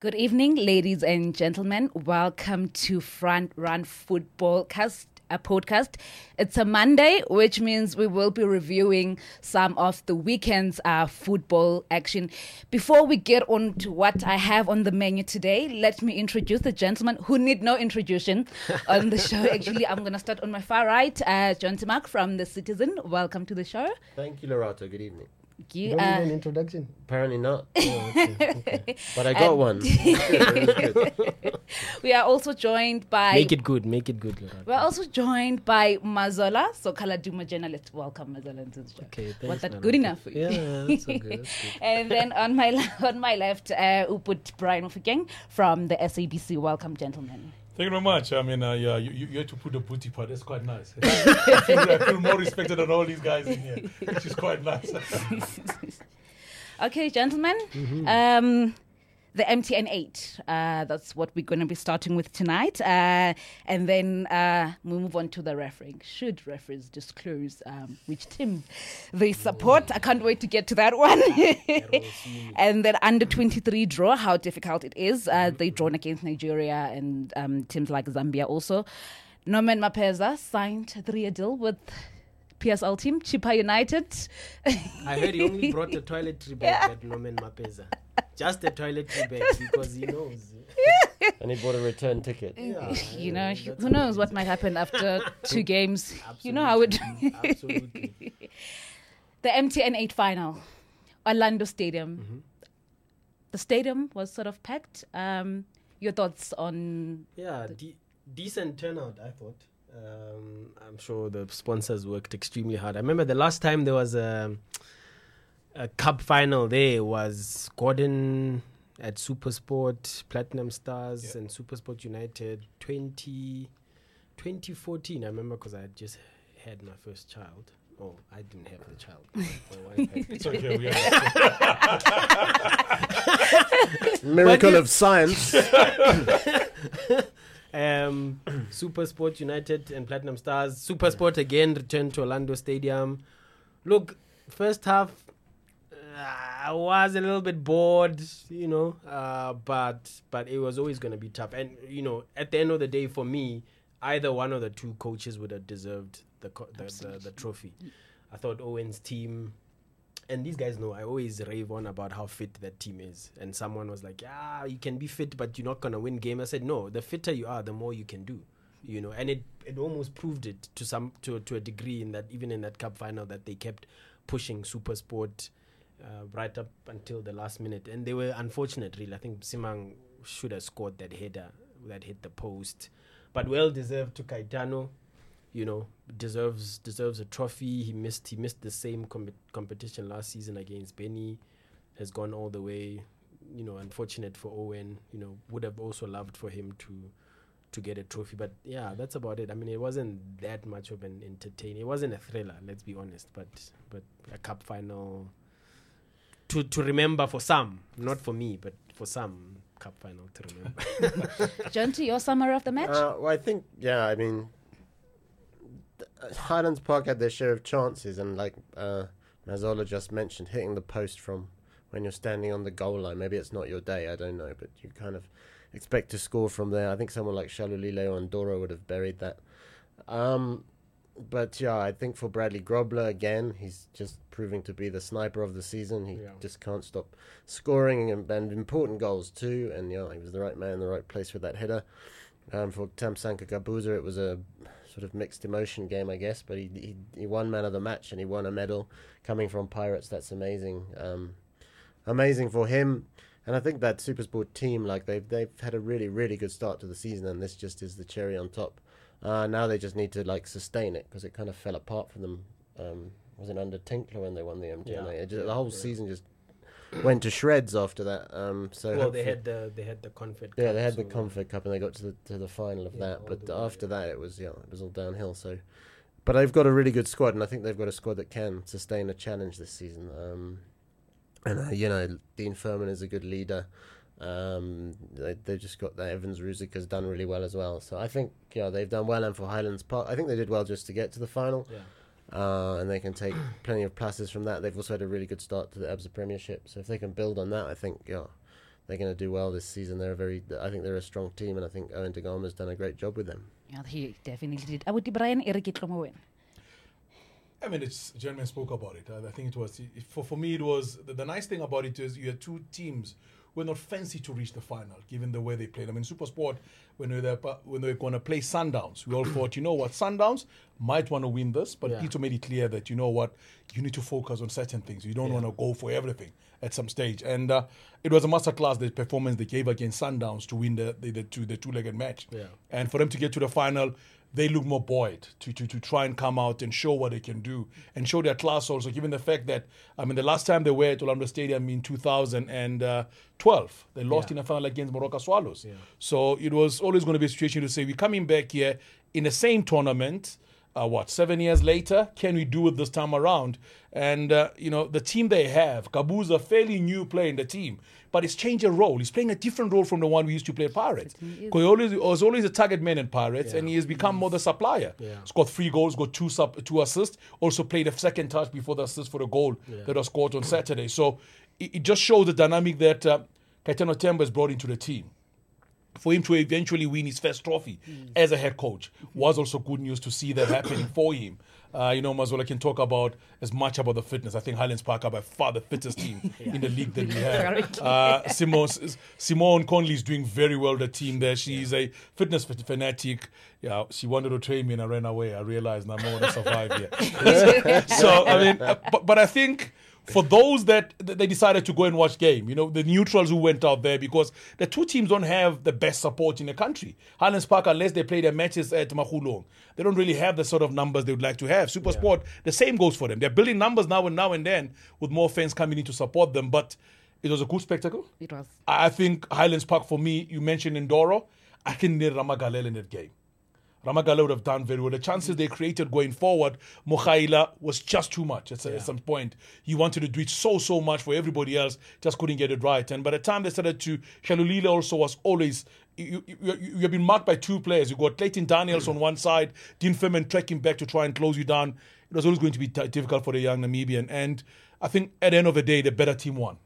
Good evening, ladies and gentlemen. Welcome to Front Run Football Cast. A podcast. It's a Monday, which means we will be reviewing some of the weekend's uh, football action. Before we get on to what I have on the menu today, let me introduce the gentleman who need no introduction on the show. Actually, I'm going to start on my far right, uh, John Timak from The Citizen. Welcome to the show. Thank you, Lorato. Good evening. You, You don't uh, need an introduction. Apparently not, Oh, okay, okay. but I got And- one. It was good. we are also joined by Make it good. Make it good. Lorato. We're also joined by Mazola. Soccer Laduma journalist. Welcome, Mazola, into the show. Okay, Was that good enough for you? Yeah, that's so good. That's good. and then on my on my left, uh, we put Brian Ofigeng from the SABC. Welcome, gentlemen. Thank you very much. I mean, uh, yeah, you, you, you had to put the booty part. That's quite nice. I, feel, I feel more respected than all these guys in here, which is quite nice. okay, gentlemen. Mm-hmm. Um, the MTN 8. Uh, that's what we're going to be starting with tonight. Uh, and then uh, we move on to the refereeing. Should referees disclose um, which team they support? I can't wait to get to that one. and then under 23 draw, how difficult it is. Uh, they drawn against Nigeria and um, teams like Zambia also. Norman Mapeza signed a three-year deal with PSL team, Chippa United. I heard he only brought a toiletry bag at Norman Mapeza. Just a toiletry bag because he knows. and he bought a return ticket. Yeah, you know, yeah, who knows what might happen after two games. You know how it. Absolutely. Absolutely. the MTN 8 final, Orlando Stadium. Mm-hmm. The stadium was sort of packed. Um, your thoughts on. Yeah, de- decent turnout, I thought. Um, I'm sure the sponsors worked extremely hard. I remember the last time there was a, a cup final there was Gordon at Supersport, Platinum Stars, Yeah. and Supersport United 20, 2014. I remember because I had just had my first child. Oh, I didn't have the child. My wife had the It's okay. We are, Miracle of science. um, Super Sport United and Platinum Stars. Super Sport again returned to Orlando Stadium. Look, first half, I was a little bit bored, you know, uh, but but it was always going to be tough. And you know, at the end of the day, for me, either one of the two coaches would have deserved the co- the, the, the trophy. I thought Owen's team and these guys know I always rave on about how fit that team is. And someone was like, "Yeah, you can be fit, but you're not gonna win game." I said, "No, the fitter you are, the more you can do." You know, and it it almost proved it to some to to a degree in that even in that cup final that they kept pushing Super Sport uh, right up until the last minute, and they were unfortunate. Really, I think Simang should have scored that header that hit the post, but well deserved to Kaitano you know deserves deserves a trophy. He missed he missed the same com- competition last season against Benni. Has gone all the way. You know, unfortunate for Owen. You know, would have also loved for him to to get a trophy. But yeah, that's about it. I mean, it wasn't that much of an entertaining. It wasn't a thriller. Let's be honest. But but a cup final to to remember for some, not for me, but for some cup final to remember. John, to your summary of the match? Uh, well, I think, yeah, I mean, Highlands Park had their share of chances, and like uh, Mazzola just mentioned, hitting the post from when you're standing on the goal line. Maybe it's not your day, I don't know, but you kind of expect to score from there. I think someone like Shalulile or Ndoro would have buried that. Um, but yeah, I think for Bradley Grobler again, he's just proving to be the sniper of the season. He Yeah. just can't stop scoring and, and important goals too. And yeah, he was the right man in the right place with that header. Um, for Thamsanqa Gabuza, it was a sort of mixed emotion game, I guess. But he, he he won man of the match and he won a medal coming from Pirates. That's amazing, um, amazing for him. And I think that Supersport team, like they've they've had a really really good start to the season, and this just is the cherry on top. Uh, now they just need to like sustain it because it kind of fell apart for them. Um, was it under Tinkler when they won the MTN8? Yeah. Just, the whole Yeah. season just went to shreds after that. Um, so well, they had the they had the Confed. yeah, they had the Confed Cup and they got to the to the final of Yeah, that. But way, after that, it was yeah, it was all downhill. So, but they've got a really good squad, and I think they've got a squad that can sustain a challenge this season. Um, and uh, you know, Dean Furman is a good leader. Um, they they've just got that. Evans Rusike has done really well as well. So I think yeah, they've done well. And for Highlands Park, I think they did well just to get to the final. Yeah. Uh, and they can take plenty of pluses from that. They've also had a really good start to the ABSA Premiership. So if they can build on that, I think yeah, they're going to do well this season. They're a very, I think they're a strong team, and I think Owen Da Gama has done a great job with them. Yeah, he definitely did. I would Brian Eric Itlomowen. I mean, it's gentlemen spoke about it. I, I think it was for for me. It was the, the nice thing about it is you had two teams who were not fancy to reach the final, given the way they played. I mean, SuperSport when they were when they were going to play Sundowns, we all thought, you know what, Sundowns might want to win this, but Yeah. Peter made it clear that you know what, you need to focus on certain things. You don't want to go for everything at some stage. And uh, it was a masterclass the performance they gave against Sundowns to win the the, the two the two legged match. Yeah. And for them to get to the final, they look more buoyed to, to, to try and come out and show what they can do and show their class also, given the fact that, I mean, the last time they were at Orlando Stadium in 2012, they lost Yeah. in a final against Moroka Swallows. So it was always going to be a situation to say, we're coming back here in the same tournament. Uh, what seven years later? Can we do it this time around? And uh, you know the team they have, Kabu's a fairly new player in the team, but he's changed a role. He's playing a different role from the one we used to play at Pirates. Because he always was always a target man in Pirates, and he has become more the supplier. Yeah. Scored three goals, got two sub, two assists. Also played a second touch before the assist for the goal that was scored on Saturday. So it, it just shows the dynamic that uh, Kaitano Tembo has brought into the team for him to eventually win his first trophy as a head coach was also good news to see that happening for him. Uh, you know, Mazola can talk about as much about the fitness. I think Highlands Park are by far the fittest team in the league that we have. Uh, Simone, Simone Conley is doing very well. The team there, she's a fitness fanatic. Yeah, she wanted to train me and I ran away. I realized I'm not going to survive here. so I mean, uh, but, but I think for those that they decided to go and watch game, you know, the neutrals who went out there because the two teams don't have the best support in the country. Highlands Park, unless they play their matches at Makhulong, they don't really have the sort of numbers they would like to have. Super Sport, the same goes for them. They're building numbers now and now and then with more fans coming in to support them, but it was a good spectacle. It was. I think Highlands Park for me, you mentioned Ndoro, I can need Ramagalel in that game. Ramagala would have done very well. The chances they created going forward, Mokhaila was just too much at, at some point. He wanted to do it so, so much for everybody else, just couldn't get it right. And by the time they started to, Shalulile also was always, you, you, you, you have been marked by two players. You got Clayton Daniels on one side, Dean Furman tracking back to try and close you down. It was always going to be t- difficult for the young Namibian. And I think at the end of the day, the better team won.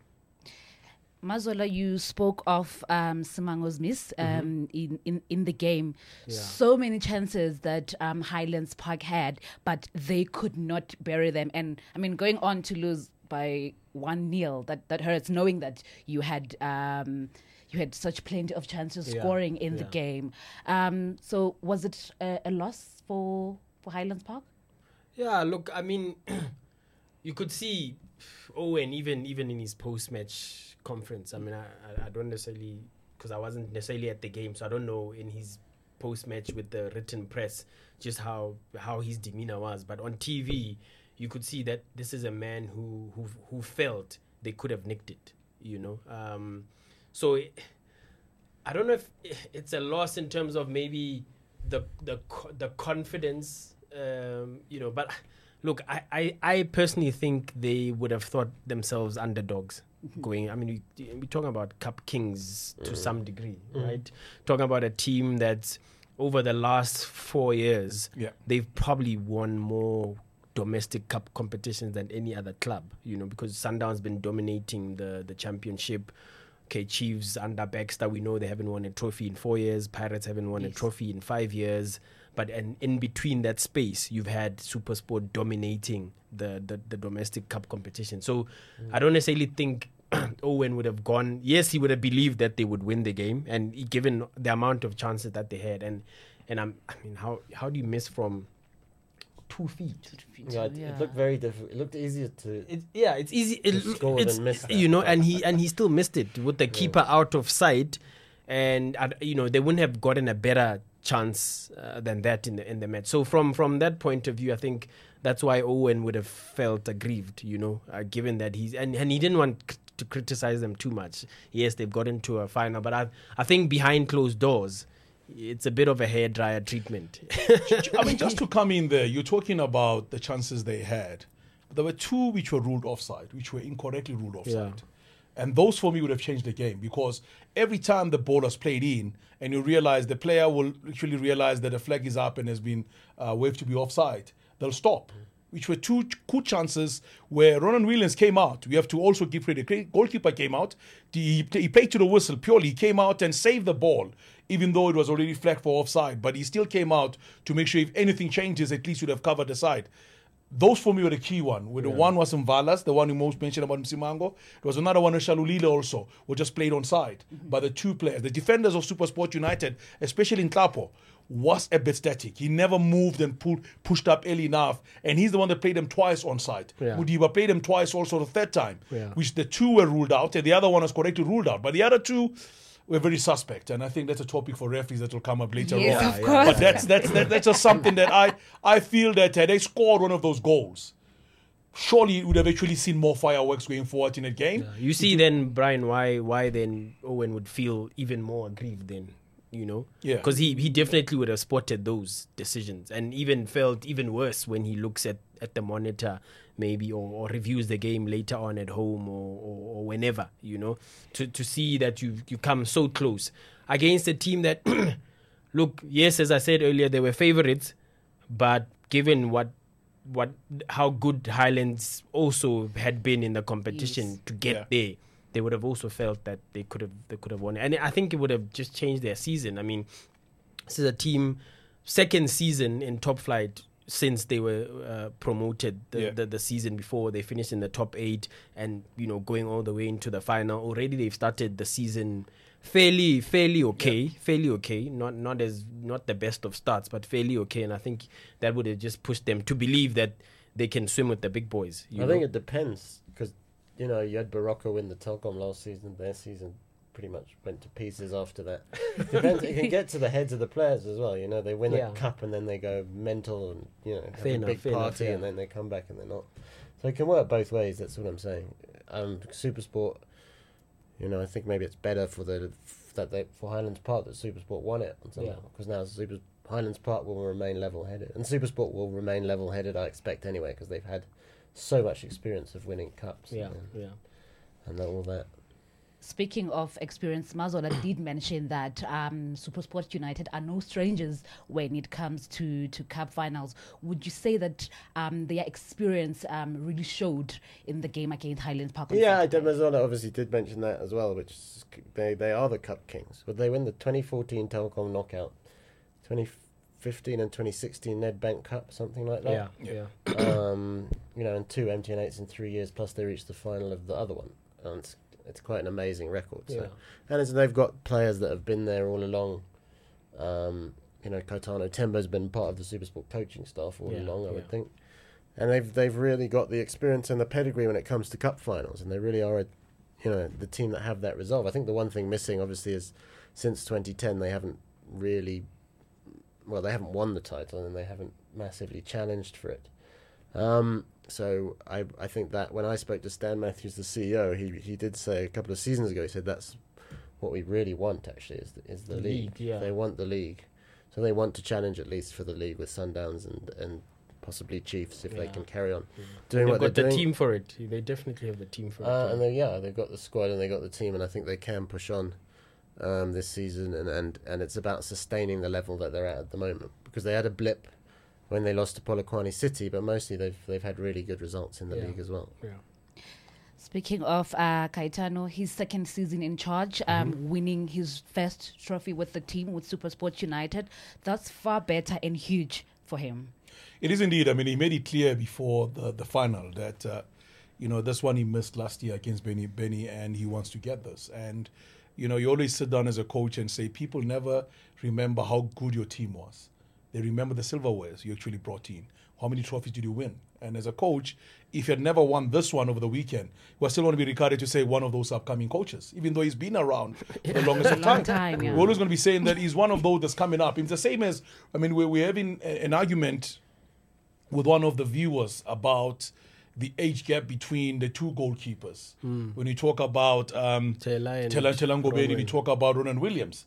Mazola, you spoke of um, Simango's miss um, Mm-hmm. in, in, in the game. So many chances that um, Highlands Park had, but they could not bury them. And I mean, going on to lose by one nil, that, that hurts. Knowing that you had um, you had such plenty of chances Yeah, scoring in the game. Um, so was it a, a loss for for Highlands Park? Yeah, look, I mean, you could see Owen even even in his post match conference. I mean, I, I, I don't necessarily because I wasn't necessarily at the game, so I don't know in his post match with the written press just how how his demeanor was. But on TV, you could see that this is a man who who who felt they could have nicked it. You know, um, so. It, I don't know if it's a loss in terms of maybe the the the confidence, um, you know. But look, I, I, I personally think they would have thought themselves underdogs mm-hmm. going. I mean, we, we're talking about Cup Kings to mm. some degree, mm. right? Talking about a team that's over the last four years, Yeah. they've probably won more domestic cup competitions than any other club, you know, because Sundown's been dominating the, the championship. Okay, Chiefs under Baxter, we know they haven't won a trophy in four years. Pirates haven't won a trophy in five years. But and in between that space, you've had SuperSport dominating the, the, the domestic cup competition. So I don't necessarily think Owen would have gone. Yes, he would have believed that they would win the game, and given the amount of chances that they had, and and I'm, I mean, how how do you miss from two feet? Yeah, it, it looked very difficult. It looked easier to. It, yeah, it's easy. It, To score it's, than miss you know, and he and he still missed it with the keeper out of sight, and uh, you know they wouldn't have gotten a better chance uh, than that in the in the match. So from from that point of view, I think that's why Owen would have felt aggrieved. You know, uh, given that he's and, and he didn't want c- to criticize them too much. Yes, they've gotten to a final, but I I think behind closed doors. It's a bit of a hairdryer treatment. I mean, just to come in there, you're talking about the chances they had. There were two which were ruled offside, which were incorrectly ruled offside. Yeah. And those for me would have changed the game because every time the ball was played in, and you realize the player will actually realize that the flag is up and has been uh, waved to be offside, they'll stop. which were two cool chances where Ronwen Williams came out. We have to also give credit. Goalkeeper came out. He, he played to the whistle purely. He came out and saved the ball, even though it was already flagged for offside. But he still came out to make sure if anything changes, at least you'd have covered the side. Those for me were the key one. Where the one was Mvalas, the one you most mentioned about Msimango. There was another one, Shalulile also, who just played on side. Mm-hmm. But the two players, the defenders of Supersport United, especially in Tlapo, was a bit static. He never moved and pulled, pushed up early enough. And he's the one that played them twice on side. Yeah. Mudiba played them twice also the third time, Yeah. which the two were ruled out, and the other one was correctly ruled out. But the other two were very suspect. And I think that's a topic for referees that will come up later Yes, on. of course. But that's that's that, that's just something that I I feel that had they scored one of those goals, surely you would have actually seen more fireworks going forward in a game. You see, then Brian, why why then Owen would feel even more aggrieved then, you know? Yeah. Because he he definitely would have spotted those decisions and even felt even worse when he looks at at the monitor maybe or, or reviews the game later on at home or, or, or whenever you know to to see that you you come so close against a team that look yes as i said earlier they were favorites but given what what how good Highlands also had been in the competition Yes. to get Yeah. there, they would have also felt that they could have they could have won, and I think it would have just changed their season. I mean, this is a team second season in top flight since they were uh, promoted the, Yeah. the the season before they finished in the top eight and you know going all the way into the final already they've started the season fairly fairly okay fairly okay not not as not the best of starts but fairly okay and i think that would have just pushed them to believe that they can swim with the big boys you I know? think it depends because you know you had Baroka win the Telkom last season. Their season pretty much went to pieces after that. depends. It can get to the heads of the players as well. You know, they win Yeah. a cup and then they go mental and you know have Fair a enough, big fair enough, party yeah. and then they come back and they're not. So it can work both ways. That's what I'm saying. Um, Supersport. You know, I think maybe it's better for the that they for Highlands Park that Supersport won it on Yeah. because now Super Highlands Park will remain level headed and Supersport will remain level headed. I expect anyway because they've had so much experience of winning cups. yeah and, yeah and all that. Speaking of experience, Mazola did mention that um, Supersport United are no strangers when it comes to, to cup finals. Would you say that um, their experience um, really showed in the game against Highlands Park? on Yeah, Saturday? Demazola obviously did mention that as well, which is, they they are the cup kings. But they win the 2014 Telkom knockout, 2015 and 2016 Nedbank Cup, something like that. yeah um, you know, and two MTN8s in three years. Plus, they reached the final of the other one, and it's, quite an amazing record. So. yeah And they've got players that have been there all along. Um, you know, Kaitano Tembo's been part of the Supersport coaching staff all Yeah, along, I yeah. would think. And they've they've really got the experience and the pedigree when it comes to cup finals, and they really are, a, you know, the team that have that resolve. I think the one thing missing, obviously, is since 2010 they haven't really, well, they haven't won the title and they haven't massively challenged for it. Um, so I I think that when I spoke to Stan Matthews, the CEO, he he did say a couple of seasons ago, he said that's what we really want actually is the, is the, The league. league, yeah. They want the league, so they want to challenge at least for the league with Sundowns and and possibly Chiefs if they can carry on Yeah. doing they've what got they're the doing. team for it they definitely have the team for it Uh, yeah. and they, yeah, they've got the squad and they got the team, and I think they can push on um, this season. And, and, and it's about sustaining the level that they're at at the moment because they had a blip when they lost to Polokwane City, but mostly they've they've had really good results in the Yeah. league as well. yeah Speaking of uh, Kaitano, his second season in charge, um, winning his first trophy with the team with Supersport United, that's far better and huge for him. It is indeed. I mean, he made it clear before the, the final that, uh, you know, this one he missed last year against Benny, Benny, and he wants to get this. And, you know, you always sit down as a coach and say, people never remember how good your team was. They remember the silverwares you actually brought in. How many trophies did you win? And as a coach, if you had never won this one over the weekend, we're still going to be regarded to say one of those upcoming coaches, even though he's been around for the longest of time. time, yeah. We're always going to be saying that he's one of those that's coming up. It's the same as, I mean, we're, we're having an argument with one of the viewers about the age gap between the two goalkeepers. When you talk about um, Tela and Tela- Telango Bedi, we talk about Ronwen Williams.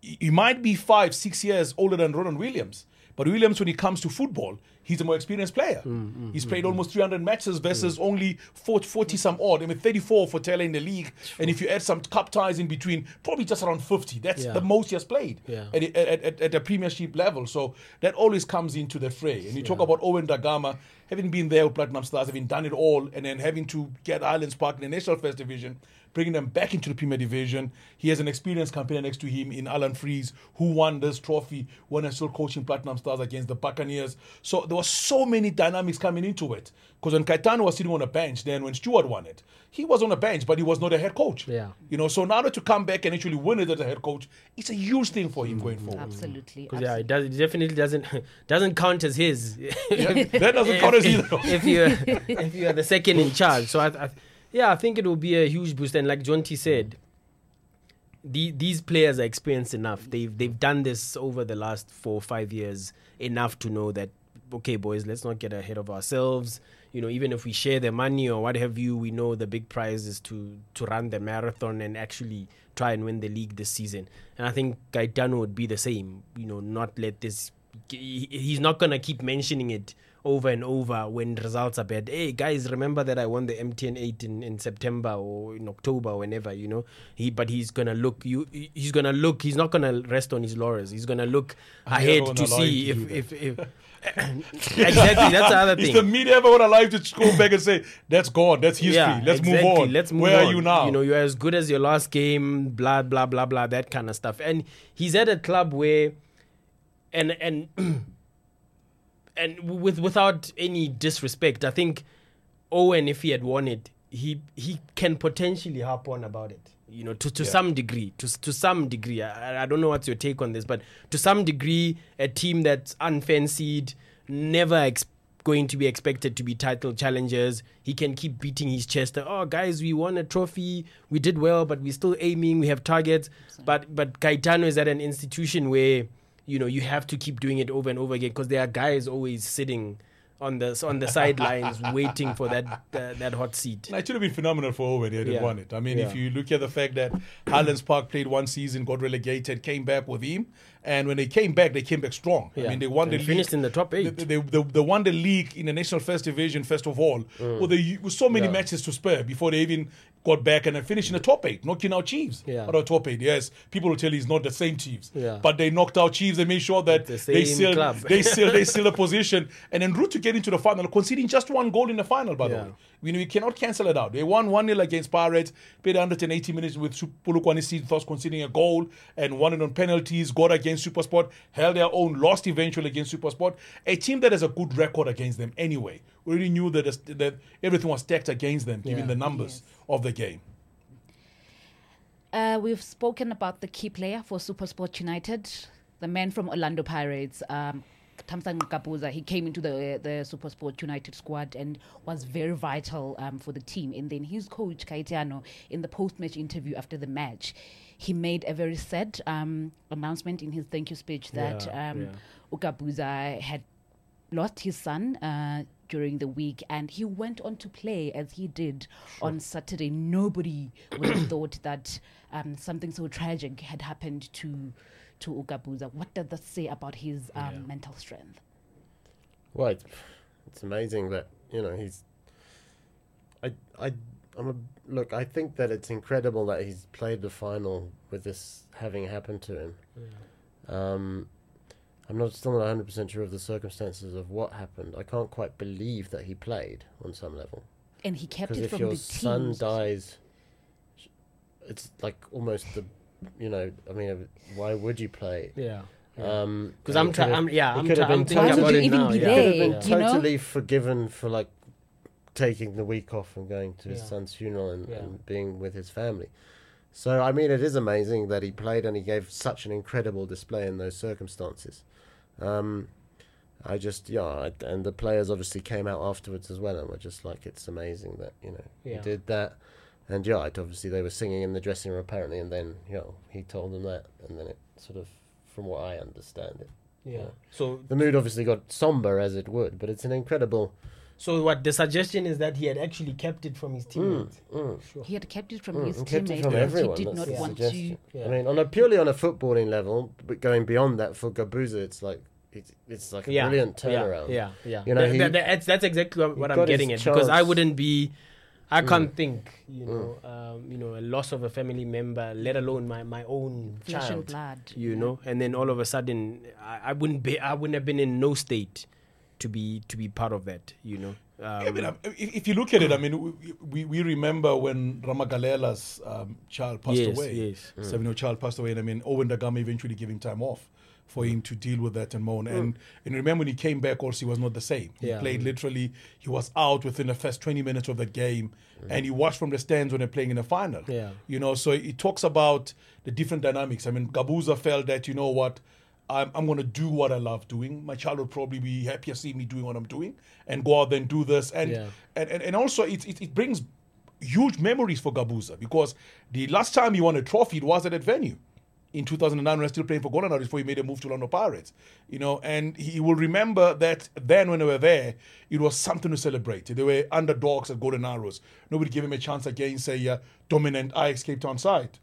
He he might be five, six years older than Ronwen Williams, But Williams, when it comes to football, he's a more experienced player. Mm, mm he's mm, played mm. almost 300 matches versus only 40, some odd. I mean, 34 for Taylor in the league. And if you add some cup ties in between, probably just around 50. That's Yeah. the most he has played Yeah. at, at, at, at a premiership level. So that always comes into the fray. And you talk about Owen Da Gama, having been there with Platinum Stars, having done it all, and then having to get Islands Park in the National First Division, bringing them back into the Premier Division. He has an experienced campaigner next to him in Allan Freese, who won this trophy when he's still coaching Platinum Stars against the Buccaneers. So there were so many dynamics coming into it. Because when Kaitano was sitting on a bench, then when Stewart won it, he was on a bench, but he was not a head coach. Yeah. You know, so now that to come back and actually win it as a head coach, it's a huge thing for him going forward. Absolutely. Because yeah, it, does, it definitely doesn't doesn't count as his. Yeah, that doesn't count as either. if you if you are the second in charge. So I, I yeah, I think it will be a huge boost. And like John T said, the, these players are experienced enough. They've they've done this over the last four or five years enough to know that okay, boys, let's not get ahead of ourselves. You know, even if we share the money or what have you, we know the big prize is to to run the marathon and actually try and win the league this season. And I think Kaitano would be the same. You know, not let this. He's not gonna keep mentioning it over and over when results are bad. Hey guys, remember that I won the MTN eight in, in September or in October, or whenever you know. He but he's gonna look you. He's gonna look. He's not gonna rest on his laurels. He's gonna look never ahead gonna see him if if, if exactly that's the other Is thing. the media ever gonna allow you to go back and say that's gone, that's history, let's move on? Let's move Where on. are you now? You know, you're as good as your last game. Blah blah blah blah. That kind of stuff. And he's at a club where, and and and with without any disrespect, I think Owen, if he had won it, he he can potentially harp on about it. You know, to, to Yeah. some degree, to to some degree. I, I don't know what's your take on this, but to some degree, a team that's unfancied, never ex- going to be expected to be title challengers, he can keep beating his chest. Oh, guys, we won a trophy, we did well, but we're still aiming, we have targets. But but Kaitano is at an institution where you know you have to keep doing it over and over again because there are guys always sitting on the on the sidelines waiting for that uh, that hot seat. It should have been phenomenal for Owen had he Yeah. won it. I mean, if you look at the fact that Highlands Park played one season, got relegated, came back with him, and when they came back, they came back strong. I mean, they won And the finished league. in the top eight. They, they, they, they won the league in the National First Division, first of all. Well, they with so many Mm. Yeah. matches to spare before they even got back and they finished in the top eight, knocking out Chiefs. Yeah. Out of top eight, yes. People will tell you it's not the same Chiefs. Yeah. But they knocked out Chiefs. They made sure that The they still they still they still a position and en route to get into the final, conceding just one goal in the final, by the way. We, we cannot cancel it out. They won 1 0 against Pirates, played 180 minutes with Polokwane City, thus conceding a goal, and won it on penalties, got against Supersport, held their own, lost eventually against Supersport. A team that has a good record against them anyway. We already knew that, that everything was stacked against them, given Yeah. the numbers of the game. Uh, we've spoken about the key player for Supersport United, the man from Orlando Pirates, um, Tamsang Gabuza. He came into the the Supersport United squad and was very vital um, for the team. And then his coach Kaitano, in the post-match interview after the match, he made a very sad um, announcement in his thank you speech that Yeah, um, yeah. Ukabuza had lost his son uh, during the week and he went on to play as he did on Saturday. Nobody would have thought that um, something so tragic had happened to to Ugabuza. What does that say about his um, mental strength? Well, it's, it's amazing that you know he's. I I I'm a, look. I think that it's incredible that he's played the final with this having happened to him. Um, I'm not still not 100 percent sure of the circumstances of what happened. I can't quite believe that he played on some level And he kept it from because it if from your the son dies, it's like almost the, you know. I mean, why would you play? Yeah. Um, Because and I'm it trying. I'm yeah. it I'm, could try- have I'm been thinking Why about it even now. be yeah. there? could have been you know? totally forgiven for like taking the week off and going to his son's funeral and, Yeah. and being with his family. So I mean, it is amazing that he played and he gave such an incredible display in those circumstances. Um, I just yeah, I, and the players obviously came out afterwards as well and were just like, it's amazing that you know Yeah. he did that. And yeah, it, obviously they were singing in the dressing room apparently, and then you know he told them that, and then it sort of, from what I understand it, Yeah. So the mood obviously got somber as it would, but it's an incredible. so what the suggestion is that he had actually kept it from his teammates. Mm. Sure. He had kept it from Mm, his and kept it teammates from everyone. he did That's not want suggestion. Yeah. I mean, on a purely on a footballing level, but going beyond that for Gabuza, it's like it's, it's like a yeah, brilliant turnaround. Yeah, yeah. You know, That- he- that- that's, that's exactly what, what I'm getting at because I wouldn't be, I Mm. can't think, you know, um, you know, a loss of a family member, let alone my my own Flesh and child. blood. You know, and then all of a sudden, I, I wouldn't be, I wouldn't have been in no state to be to be part of that. You know. Um, I mean, um, if, if you look at it, I mean, we, we, we remember when Ramagalela's um, child passed Yes, away. yes. Seven-year-old child passed away, and I mean, Owen Da Gama eventually giving time off for him to deal with that and moan. And mm. and remember when he came back, also he was not the same. He Yeah. played literally. He was out within the first twenty minutes of the game, mm. and he watched from the stands when they're playing in the final. Yeah. You know, so it talks about the different dynamics. I mean, Gabuza felt that you know what. I'm, I'm going to do what I love doing. My child will probably be happier seeing me doing what I'm doing and go out and do this. And Yeah. and, and, and also it, it, it brings huge memories for Gabuza because the last time he won a trophy it was at that venue in 2009 when he was still playing for Golden Arrows before he made a move to London Pirates you know and he will remember that then when they were there it was something to celebrate they were underdogs at Golden Arrows nobody gave him a chance against a uh, dominant Ajax Cape Town side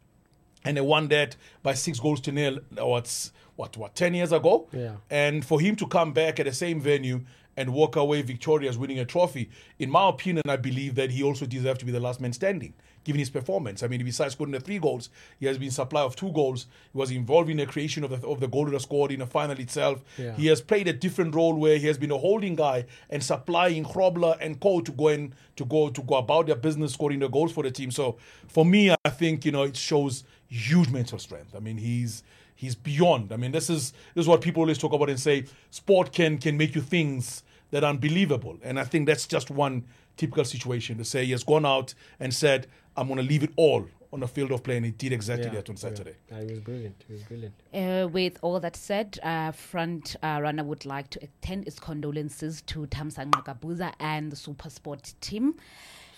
and they won that by six goals to nil. uh, What's what what ten years ago? Yeah. And for him to come back at the same venue and walk away victorious, winning a trophy, in my opinion, I believe that he also deserves to be the last man standing, given his performance. I mean, besides scoring the three goals, he has been supply of two goals. He was involved in the creation of the of the goal that scored in the final itself. Yeah. He has played a different role where he has been a holding guy and supplying Grobler and Co to go and to go to go about their business, scoring the goals for the team. So for me, I think you know it shows huge mental strength. I mean, he's he's beyond. I mean, this is this is what people always talk about and say sport can can make you things that are unbelievable. And I think that's just one typical situation to say he has gone out and said, I'm going to leave it all on the field of play, and he did exactly Yeah, that on Saturday. Yeah, he was brilliant. He was brilliant. Uh, with all that said, uh, front uh, runner would like to extend its condolences to Tamsang Gabuza and the Super Sport team.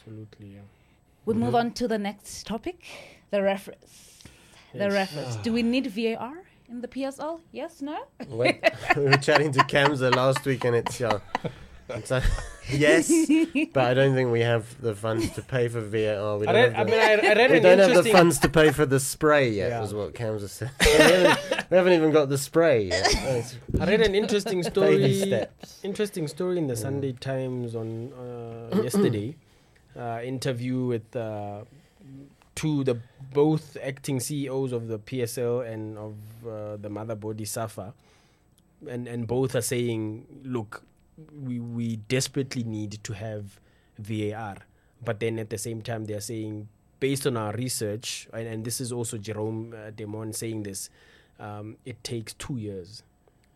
Absolutely. Yeah. We move on to the next topic, the reference. The Yes. reference. Do we need VAR in the PSL? Yes, no? We were chatting to Kamza last week, and it's uh, it's uh, yes, but I don't think we have the funds to pay for VAR. We I don't read, have the, mean, I, I read we don't have the funds to pay for the spray yet. Yeah. Was what Kamza said. we, haven't, we haven't even got the spray yet. I read an interesting story. Interesting story in the Sunday Times on uh, yesterday. Uh, interview with uh, two the both acting CEOs of the PSL and of uh, the mother body Safa, and and both are saying, look, we we desperately need to have VAR, but then at the same time they are saying, based on our research, and, and this is also Jerome uh, Damon saying this, um, it takes two years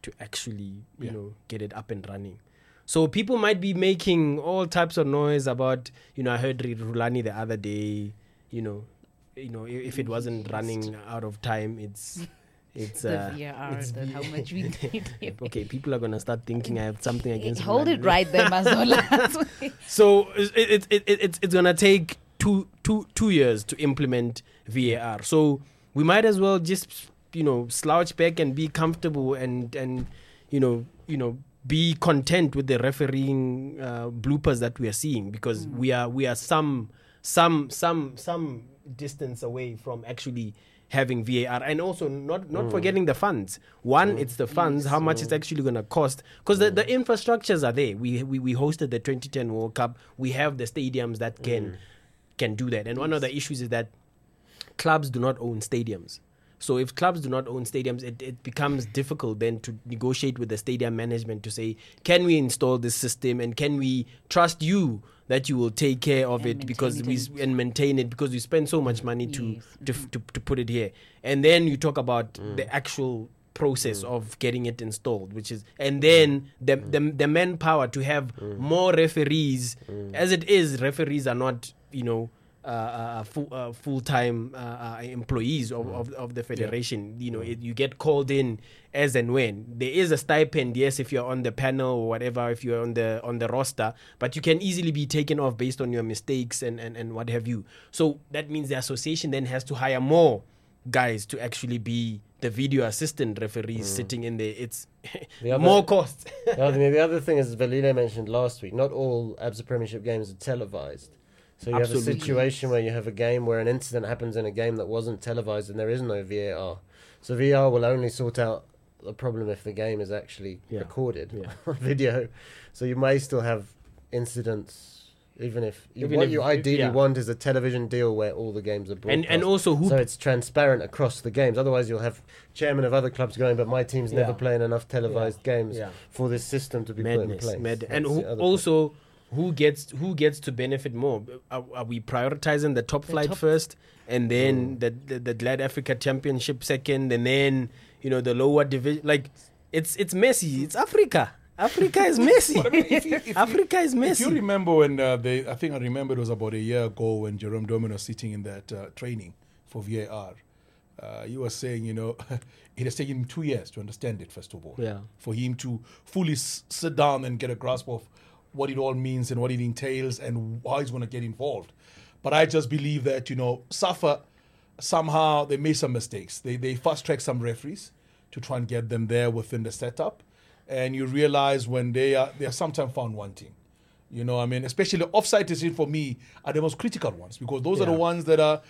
to actually you Yeah. know get it up and running. So people might be making all types of noise about you know I heard Rulani the other day, you know, you know if, if it wasn't running out of time, it's it's The uh, VAR, it's how much we need. okay, people are gonna start thinking I have something against. Hold it right there, Mazola. So it, it, it, it, it's it's gonna take two two two years to implement VAR. So we might as well just you know slouch back and be comfortable and and you know you know be content with the refereeing uh, bloopers that we are seeing because we are we are some some some some distance away from actually having VAR and also not not hmm. forgetting the funds. One, hmm. it's the funds, how much it's actually going to cost because the, the hmm. infrastructures are there. We, we we hosted the 2010 World Cup. We have the stadiums that can can do that. And one of the issues is that clubs do not own stadiums. So if clubs do not own stadiums, it, it becomes difficult then to negotiate with the stadium management to say, can we install this system and can we trust you that you will take care of And it because maintain we it. and maintain it because we spend so much money to Yes. to, mm-hmm. to to put it here. And then you talk about mm. the actual process mm. of getting it installed which is and then mm. the the, the manpower to have more referees. As it is referees are not you know uh, uh, full uh, full time uh, uh, employees of, of, of the federation. You know, it, you get called in as and when there is a stipend. Yes, if you're on the panel or whatever, if you're on the on the roster, but you can easily be taken off based on your mistakes and and, and what have you. So that means the association then has to hire more guys to actually be the video assistant referees sitting in there. It's The other- more costs. the, other, the other thing is, Valile mentioned last week, not all ABSA Premiership games are televised. So you Absolutely. have a situation where you have a game where an incident happens in a game that wasn't televised and there is no VAR. So VAR will only sort out the problem if the game is actually Yeah. recorded Yeah. on video. So you may still have incidents, even if you, Even what if- you ideally yeah. want is a television deal where all the games are broadcast. And and also who so it's transparent across the games. Otherwise, you'll have chairman of other clubs going, "But my team's never playing enough televised games yeah. for this system to be put in place." mad. and who, also who gets who gets to benefit more? Are, are we prioritizing the top The flight top- first, and then Mm. the, the the Glad Africa Championship second, and then you know the lower division? Like it's it's messy. It's Africa. Africa is messy. I mean, if you- if you- Africa is If messy. you remember when uh, they, I think I remember it was about a year ago when Jerome Damon was sitting in that uh, training for VAR. Uh, he was saying, you know, it has taken him two years to understand it, first of all. Yeah. For him to fully s- sit down and get a grasp of what it all means and what it entails and how he's going to get involved. But I just believe that, you know, Safa, somehow they made some mistakes. They, they fast track some referees to try and get them there within the setup. And you realize when they are, they are sometimes found wanting. You know, I mean, especially offside decisions for me are the most critical ones because those are the ones that are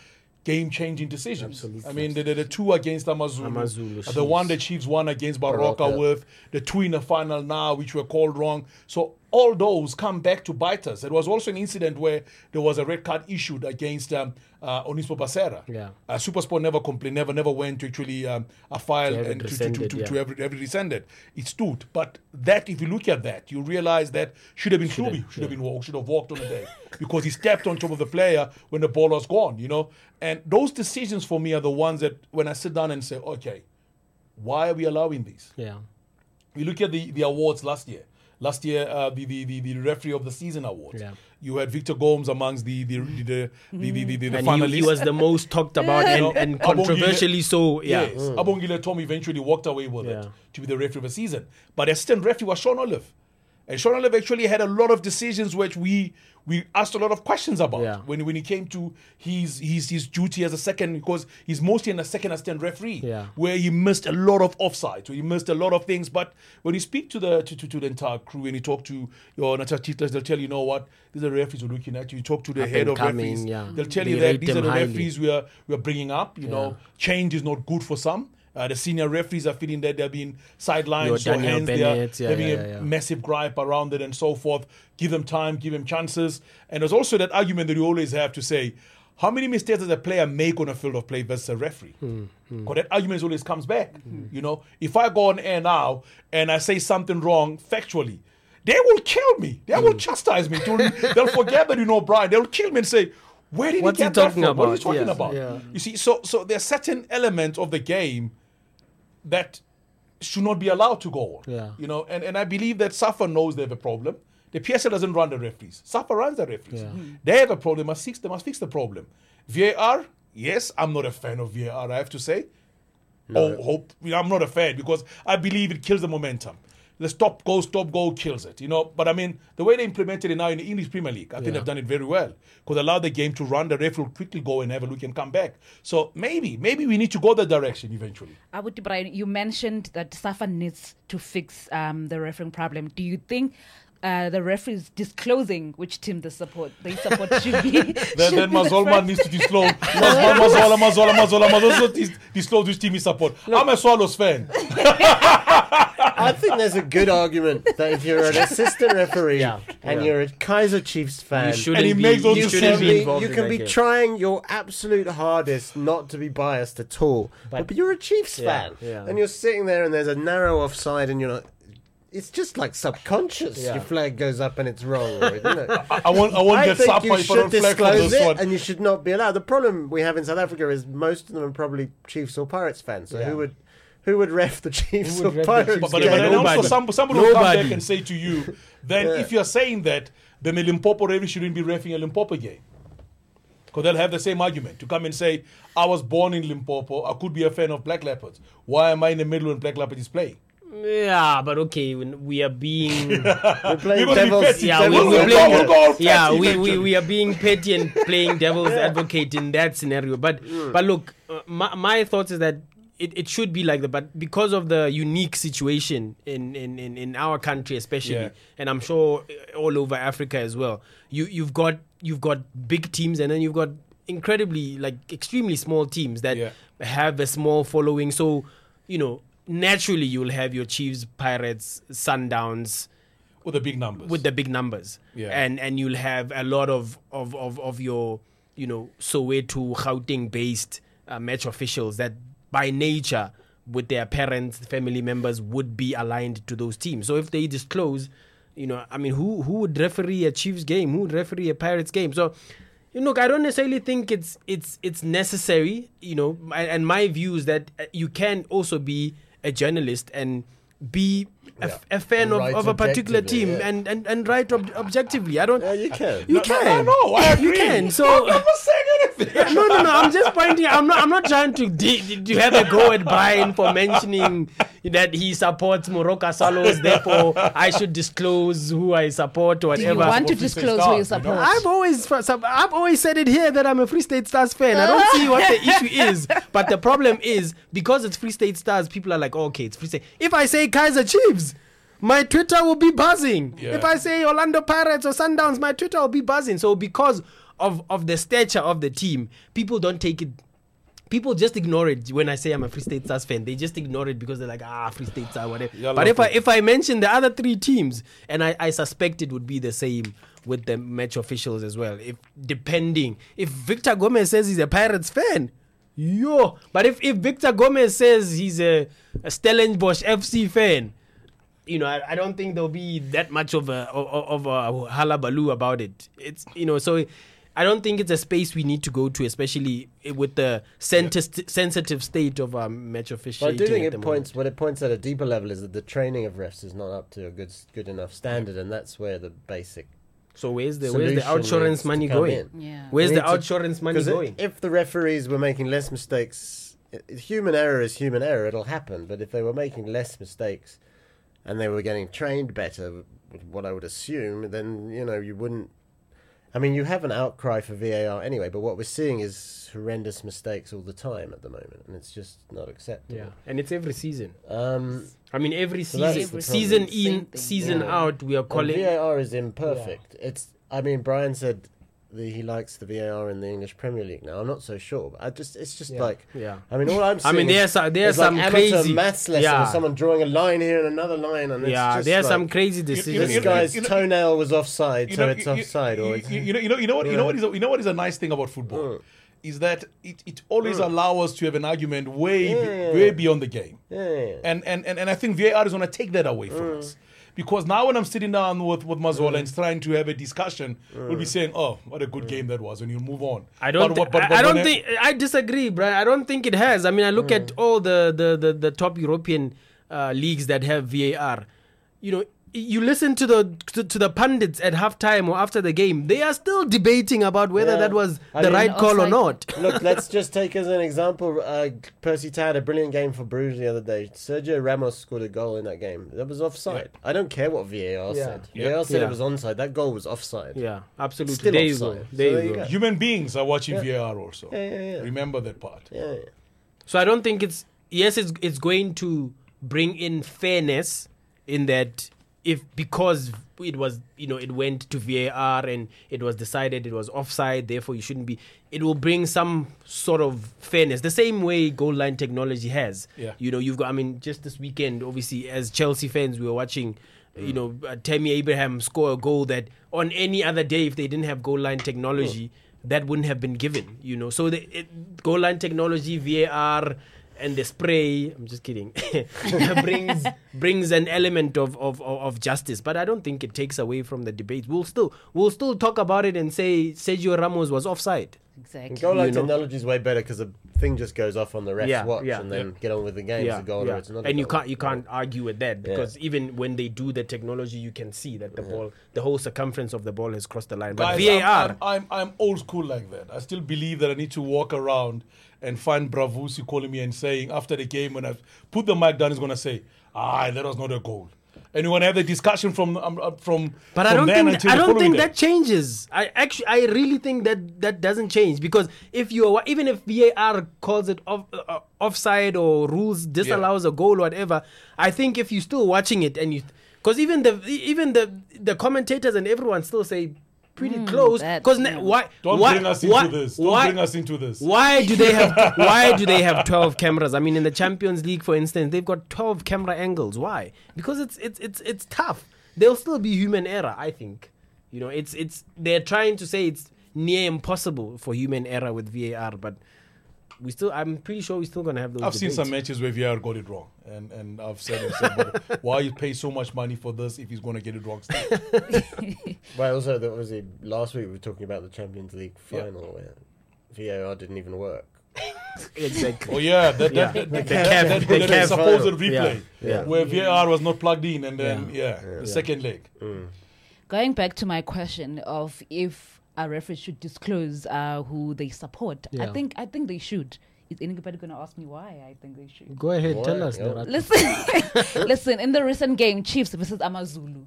game-changing decisions. Absolutely. I mean, the, the, the two against Amazulu, Amazulu, the one the Chiefs won against Baroka Baroka. with, the two in the final now, which were called wrong. So all those come back to bite us. There was also an incident where there was a red card issued against um, uh, Onismor Bhasera. Yeah. Uh, Supersport never complained, never, never went to actually um, a file To and to, to, to, yeah. to have it rescinded. It stood. But that, if you look at that, you realize that should have been Klubi, should have been walked, should have walked on the day because he stepped on top of the player when the ball was gone, you know. And those decisions for me are the ones that when I sit down and say, okay, why are we allowing these? yeah. We look at the, the awards last year. Last year, uh, the, the, the, the referee of the season award. Yeah. You had Victor Gomes amongst the the the the, the, the, the, finalists. he, he was the most talked about and, and Abongile- controversially so. Yeah. Yes. Abongile Tom eventually walked away with Yeah. it to be the referee of the season. But assistant referee was Sean Olive. And Sean Olive actually had a lot of decisions which we we asked a lot of questions about Yeah. when when he came to his his his duty as a second because he's mostly in a second assistant referee Yeah. where he missed a lot of offsides, where he missed a lot of things. But when you speak to the to, to, to the entire crew and you talk to your natural Natachitas, they'll tell you, you know what, these are the referees we're looking at. You talk to the Up head of coming, referees, yeah. they'll tell They you that these are the highly. referees we are we are bringing up. You know, change is not good for some. Uh, the senior referees are feeling that they're being sidelined, so hence they are yeah, having yeah, a yeah, yeah. massive gripe around it and so forth. Give them time, give them chances. And there's also that argument that you always have to say, how many mistakes does a player make on a field of play versus a referee? Hmm, Because that argument always comes back. You know, if I go on air now and I say something wrong factually, they will kill me. They Hmm. will chastise me. They'll, forget that you know Brian. They'll kill me and say, "Where did What's he he get that talking from? What are you talking Yes, about?" yeah. You see, so so there are certain elements of the game that should not be allowed to go on. Yeah. You know, and, and I believe that Safa knows they have a problem. The PSL doesn't run the referees. Safa runs the referees. Yeah. Mm-hmm. They have a problem. They must fix. They must fix the problem. VAR. Yes, I'm not a fan of VAR. I have to say. Oh, hope I'm not a fan because I believe it kills the momentum. The stop go, stop go kills it, you know. But I mean, the way they implemented it now in the English Premier League, I think Yeah. they've done it very well because allow the game to run. The ref will quickly go and have a look and come back. So maybe, maybe we need to go that direction eventually. I would, Brian, you mentioned that Safa needs to fix um, the refereeing problem. Do you think uh, the referees disclosing which team they support, they support should be? Then, should then be the Mazolman needs to disclose. Mazola, Mazola, Mazola, Mazola, Mazola, dis- disclose which team he support. I'm a Swallows fan. I think there's a good argument that if you're an assistant referee Yeah, and yeah. you're a Kaiser Chiefs fan, You shouldn't And he be, makes those you you shouldn't can be be, involved you in can that be game. trying your absolute hardest not to be biased at all. But, But- you're a Chiefs Yeah, fan. yeah. And you're sitting there and there's a narrow offside and you're not. It's just like subconscious. Yeah. Your flag goes up and it's wrong, isn't it? I, I want, I want I to get think Sapa you if I don't should flag from disclose this it, one. and you should not be allowed. The problem we have in South Africa is most of them are probably Chiefs or Pirates fans. So Yeah. who would who would ref the Chiefs Who or the Pirates? But, but, game? but then also some, somebody will come back and say to you, then Yeah. if you're saying that, then the Limpopo referee shouldn't be refing a Limpopo game. Because they'll have the same argument to come and say, I was born in Limpopo, I could be a fan of Black Leopards. Why am I in the middle when Black Leopard is playing? Yeah, but okay, we are being We're playing We're devil's, yeah, we, We'll we playing, we'll go all yeah, we, we, we are being petty and playing devil's advocate in that scenario. But but look, uh, my, my thoughts is that it, it should be like that. But because of the unique situation in, in, in, in our country, especially, Yeah. and I'm sure uh, all over Africa as well, you you've got you've got big teams and then you've got incredibly like extremely small teams that Yeah. have a small following. So you know naturally you'll have your Chiefs, Pirates, Sundowns with the big numbers. with the big numbers. Yeah. And and you'll have a lot of of of, of your you know Soweto Gauteng based uh, match officials that by nature with their parents family members would be aligned to those teams. So if they disclose, you know, I mean who who would referee a Chiefs game? Who would referee a Pirates game? So you know, look, I don't necessarily think it's it's it's necessary, you know, and, my view is that uh, you can also be a journalist and be a, Yeah. a fan of, write of a particular team yeah. and, and, and write ob- objectively. I don't. Yeah, you can. You no, can. No, no, I You agree. can. So I'm not saying anything. yeah, no, no, no. I'm just pointing. I'm not. I'm not trying to de- to have a go at Brian for mentioning that he supports Moroka Swallows. Therefore, I should disclose who I support or whatever. Do you whatever. want to disclose who you Stars, you know? support? I've always I've always said it here that I'm a Free State Stars fan. I don't see what the issue is. But the problem is because it's Free State Stars, people are like, oh, okay, it's Free State. If I say Kaiser Chiefs, my Twitter will be buzzing. Yeah. If I say Orlando Pirates or Sundowns, my Twitter will be buzzing. So because of of the stature of the team, people don't take it. People just ignore it when I say I'm a Free State Stars fan. They just ignore it because they're like, ah, Free State Stars, whatever. But if I if I mention the other three teams, and I, I suspect it would be the same with the match officials as well. If depending, if Victor Gomes says he's a Pirates fan, yo. But if, if Victor Gomes says he's a, a Stellenbosch FC fan, you know, I, I don't think there'll be that much of a of, of a hullabaloo about it. It's you know, so I don't think it's a space we need to go to, especially with the sentis- sensitive state of um, match But I do think at the it moment. points. What it points at a deeper level is that the training of refs is not up to a good good enough standard, and that's where the basic. So where's the where's the solution outsurance money going? in. Yeah. Where's the need to- outsurance money 'Cause it- going? if the referees were making less mistakes, i- i- human error is human error. It'll happen. But if they were making less mistakes, and they were getting trained better, what I would assume, then you know you wouldn't. I mean, you have an outcry for VAR anyway, but what we're seeing is horrendous mistakes all the time at the moment, and it's just not acceptable. Yeah, and it's every season. Um, I mean, every So season, the season in, season Yeah. out, we are and calling. VAR is imperfect. It's. I mean, Brian said that he likes the VAR in the English Premier League now. I'm not so sure. But I just. It's just Yeah. like. Yeah. I mean, all I'm I seeing. mean, is- there's some, there's It's like some amateur crazy maths lesson yeah, with someone drawing a line here and another line, and it's yeah. just There's like, some crazy decisions. This guy's you know- toenail was offside, You so it's you- you- offside. or You, it's, you, you know, you know, you know what, you know what is, a, you know what is a nice thing about football Mm. is that it, it always allows us to have an argument way, be- Yeah. way beyond the game. yeah, yeah. And, and, and, and I think VAR is going to take that away from Mm. us. Because now when I'm sitting down with, with Mazola and mm. trying to have a discussion, we'll be mm. saying, oh, what a good mm. game that was, and you'll move on. I don't. But thi- what- but- I, but I don't think. I disagree, Brian. I don't think it has. I mean, I look at all the the the, the top European uh, leagues that have VAR. You know, you listen to the to, to the pundits at halftime or after the game. They are still debating about whether Yeah. that was I the mean- right call or not. Look, let's just take as an example. Uh, Percy Tau had a brilliant game for Bruges the other day. Sergio Ramos scored a goal in that game. That was offside. I don't care what VAR Yeah. said. Yeah. VAR said Yeah. it was onside. That goal was offside. Yeah, absolutely. Still there you go. offside. There So you go. go. Human beings are watching VAR also. Yeah, yeah, yeah. Remember that part. Yeah, yeah. So I don't think it's yes, it's it's going to bring in fairness in that if because it was you know it went to VAR and it was decided it was offside, therefore you shouldn't be. It will bring some sort of fairness, the same way goal line technology has. Yeah. You know, you've got. I mean, just this weekend, obviously, as Chelsea fans, we were watching. You know, uh, Tammy Abraham score a goal that on any other day, if they didn't have goal line technology, that wouldn't have been given. You know, so the it, goal line technology, VAR, and the spray. I'm just kidding. brings brings an element of, of of of justice, but I don't think it takes away from the debate. We'll still we'll still talk about it and say Sergio Ramos was offside. Exactly. Goal line technology is way better because the thing just goes off on the ref's Yeah, watch yeah. and then get on with the game. It's a goal or it's not. a and you can't you can't argue with that Yeah. because even when they do the technology, you can see that the ball, the whole circumference of the ball has crossed the line. But Guys, VAR, I'm, I'm, I'm, I'm old school like that. I still believe that I need to walk around and find Bravusi calling me and saying after the game when I've put the mic down, he's going to say, ah, that was not a goal. And you want to have the discussion from um, uh, from. but I don't think I don't think day. that changes. I actually I really think that that doesn't change because if you are even if VAR calls it off, uh, offside or rules disallows a goal or whatever, I think if you're still watching it and you because even the even the the commentators and everyone still say pretty hmm, close. Because true. why? Don't why, bring us into why, this. Don't why, bring us into this. Why do they have? why do they have twelve cameras? I mean, in the Champions League, for instance, they've got twelve camera angles. Why? Because it's it's it's it's tough. There'll still be human error. I think. You know, it's it's they're trying to say it's near impossible for human error with VAR, but we still. I'm pretty sure we're still gonna have those. I've seen some matches where VR got it wrong, and and I've said, I've said why you pay so much money for this if he's going to get it wrong? Still? Well, also, that was the last week we were talking about the Champions League Yeah. final where VAR didn't even work. exactly. Oh yeah, that Yeah. that, that, The that, that, that supposed replay Yeah. Yeah. where VAR was not plugged in, and then Yeah. yeah, the second leg. Mm. Going back to my question of if a referee should disclose uh, who they support, I think I think they should. Is anybody going to ask me why I think they should? Go ahead, tell us. Yeah. Listen, listen. In the recent game, Chiefs versus Amazulu,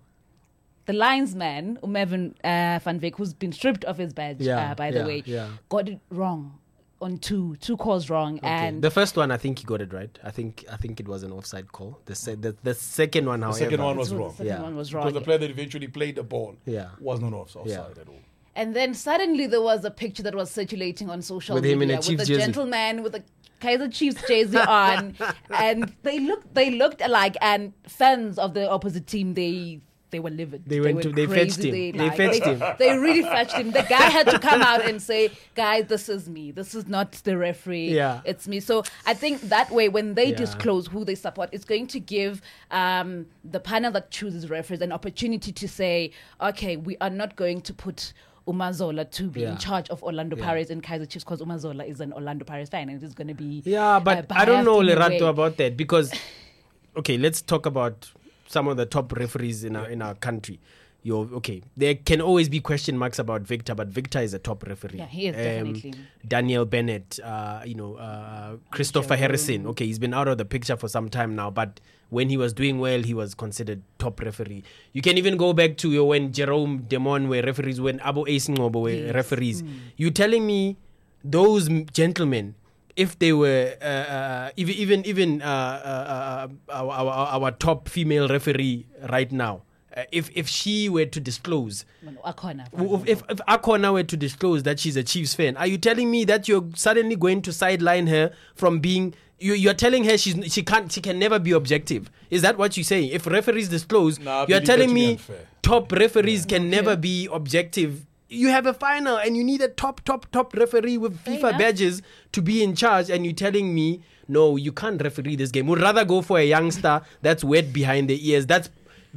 the linesman Umevin uh, Van Veek, who's been stripped of his badge, Yeah, uh, by yeah, the way, yeah. got it wrong on two two calls wrong, and the first one, I think he got it right. I think I think it was an offside call. The se- the, the second one, The second one was So the wrong second Yeah. one was because the player that eventually played the ball Yeah. was not offside Yeah. at all. And then suddenly there was a picture that was circulating on social With media with a gentleman with a Kaiser Chiefs jersey on, and they looked they looked alike. And fans of the opposite team they they were livid. They went were to- they fetched him. They like, fetched they, him. They really fetched him. The guy had to come out and say, "Guys, this is me. This is not the referee. Yeah. it's me." So I think that way, when they Yeah. disclose who they support, it's going to give um, the panel that chooses referees an opportunity to say, "Okay, we are not going to put." Umazola to be Yeah. in charge of Orlando Yeah. Pirates and Kaiser Chiefs because Umazola is an Orlando Pirates fan and it is going to be Yeah, but uh, I don't know Lorato about that because okay, let's talk about some of the top referees in our in our country. You're, okay, there can always be question marks about Victor, but Victor is a top referee. Yeah, he is definitely. Daniel Bennett, uh, you know, uh, Christopher Harrison. Okay, he's been out of the picture for some time now, but when he was doing well, he was considered top referee. You can even go back to uh, when Jerome Damon were referees, when Abo Asingobo were referees. You telling me those gentlemen, if they were uh, uh, even even even uh, uh, uh, our, our our top female referee right now, uh, if if she were to disclose if, if, if Akona were to disclose that she's a Chiefs fan, are you telling me that you're suddenly going to sideline her from being? You, you're telling her she's she can't she can never be objective. Is that what you're saying? If referees disclose, Nah, you're telling me unfair. top referees can never be objective. You have a final and you need a top top top referee with FIFA enough. badges to be in charge, and you're telling me no, you can't referee this game. We'd rather go for a youngster that's wet behind the ears. That's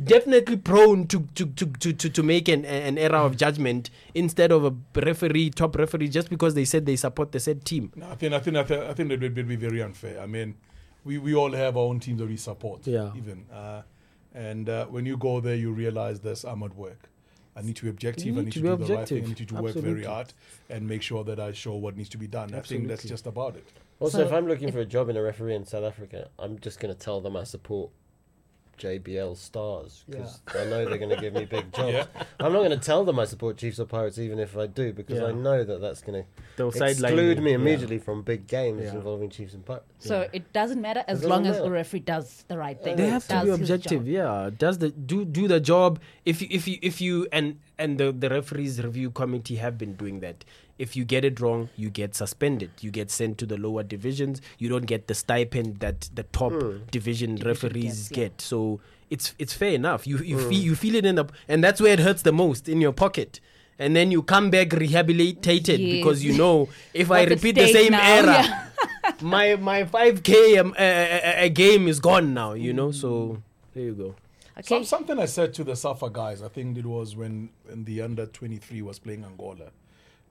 definitely prone to to, to, to, to, to make an, an error of judgment instead of a referee, top referee, just because they said they support the said team. No, I think I think I think, I think that would be very unfair. I mean, we, we all have our own teams that we support. Yeah. Even uh, and uh, when you go there, you realize this. I'm at work. I need to be objective. You I need need to to, be do the right objective. thing. I need to work very hard and make sure that I show what needs to be done. I think that's just about it. Also, So if I'm looking for a job in a referee in South Africa, I'm just going to tell them I support JBL Stars because I know they're going to give me big jobs. Yeah. I'm not going to tell them I support Chiefs or Pirates, even if I do, because Yeah. I know that that's going They'll to sideline exclude you. me Yeah. immediately from big games Yeah. involving Chiefs and Pirates. So it doesn't matter as doesn't long as the referee does the right thing. They have to be objective, yeah. Does the do do the job? If you if you if you and and the the referees review committee have been doing that. If you get it wrong, you get suspended. You get sent to the lower divisions. You don't get the stipend that the top hmm. division referees gets, yeah. get. So it's it's fair enough. You you hmm. feel you feel it in the and that's where it hurts the most in your pocket. And then you come back rehabilitated Yes. because you know if I repeat the same now? error, Yeah. my my 5k um, a, a, a game is gone now you know so there you go Okay. Some, something I said to the Safa guys, I think it was when, when the under 23 was playing Angola.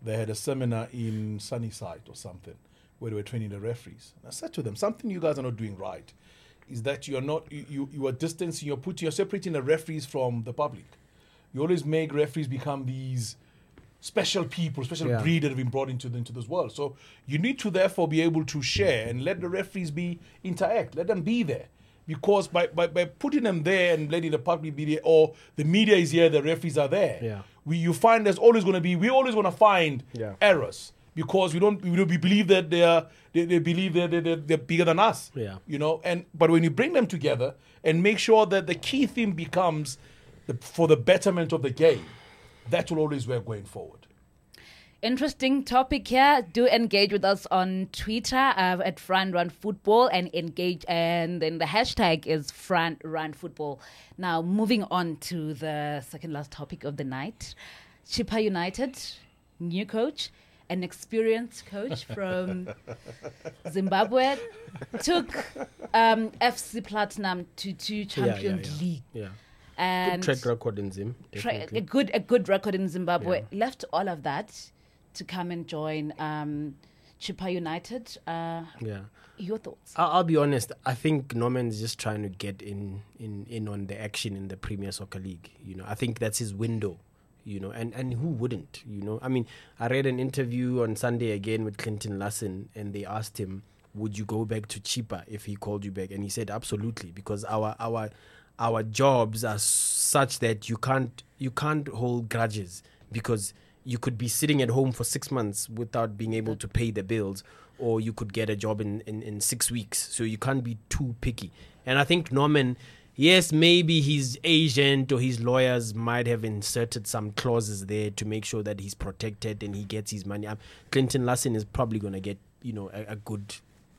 They had a seminar in Sunnyside or something where they were training the referees. And I said to them, something you guys are not doing right is that you're not, you, you, you are distancing, you're putting, you're separating the referees from the public. You always make referees become these special people, special Yeah. breed that have been brought into the, into this world. So you need to therefore be able to share and let the referees be interact, let them be there. Because by, by, by putting them there and letting the public be there, or the media is here, the referees are there. Yeah. We you find there's always going to be we're always going to find Yeah. errors because we don't we, we believe that they are they, they believe that they're, they're, they're bigger than us. Yeah. You know, and but when you bring them together and make sure that the key theme becomes the, for the betterment of the game, that will always work going forward. Interesting topic here. Do engage with us on Twitter uh, at Front Run Football and engage, and then the hashtag is Front Run Football. Now, moving on to the second last topic of the night, Chippa United, new coach, an experienced coach from Zimbabwe, took um, FC Platinum to two Yeah, yeah, Champions yeah. League, Yeah. and Good track record in Zim. tra- a good a good record in Zimbabwe. Left all of that to come and join um, Chippa United. Uh, Yeah. your thoughts? I'll, I'll be honest. I think Norman is just trying to get in, in, in on the action in the Premier Soccer League. You know, I think that's his window. You know, and, and who wouldn't? You know, I mean, I read an interview on Sunday again with Clinton Larsen, and they asked him, "Would you go back to Chippa if he called you back?" And he said, "Absolutely," because our our our jobs are such that you can't you can't hold grudges because you could be sitting at home for six months without being able to pay the bills or you could get a job in, in, in six weeks. So you can't be too picky. And i think norman yes maybe his agent or his lawyers might have inserted some clauses there to make sure that he's protected and he gets his money. Um, clinton larsen is probably going to get you know a, a good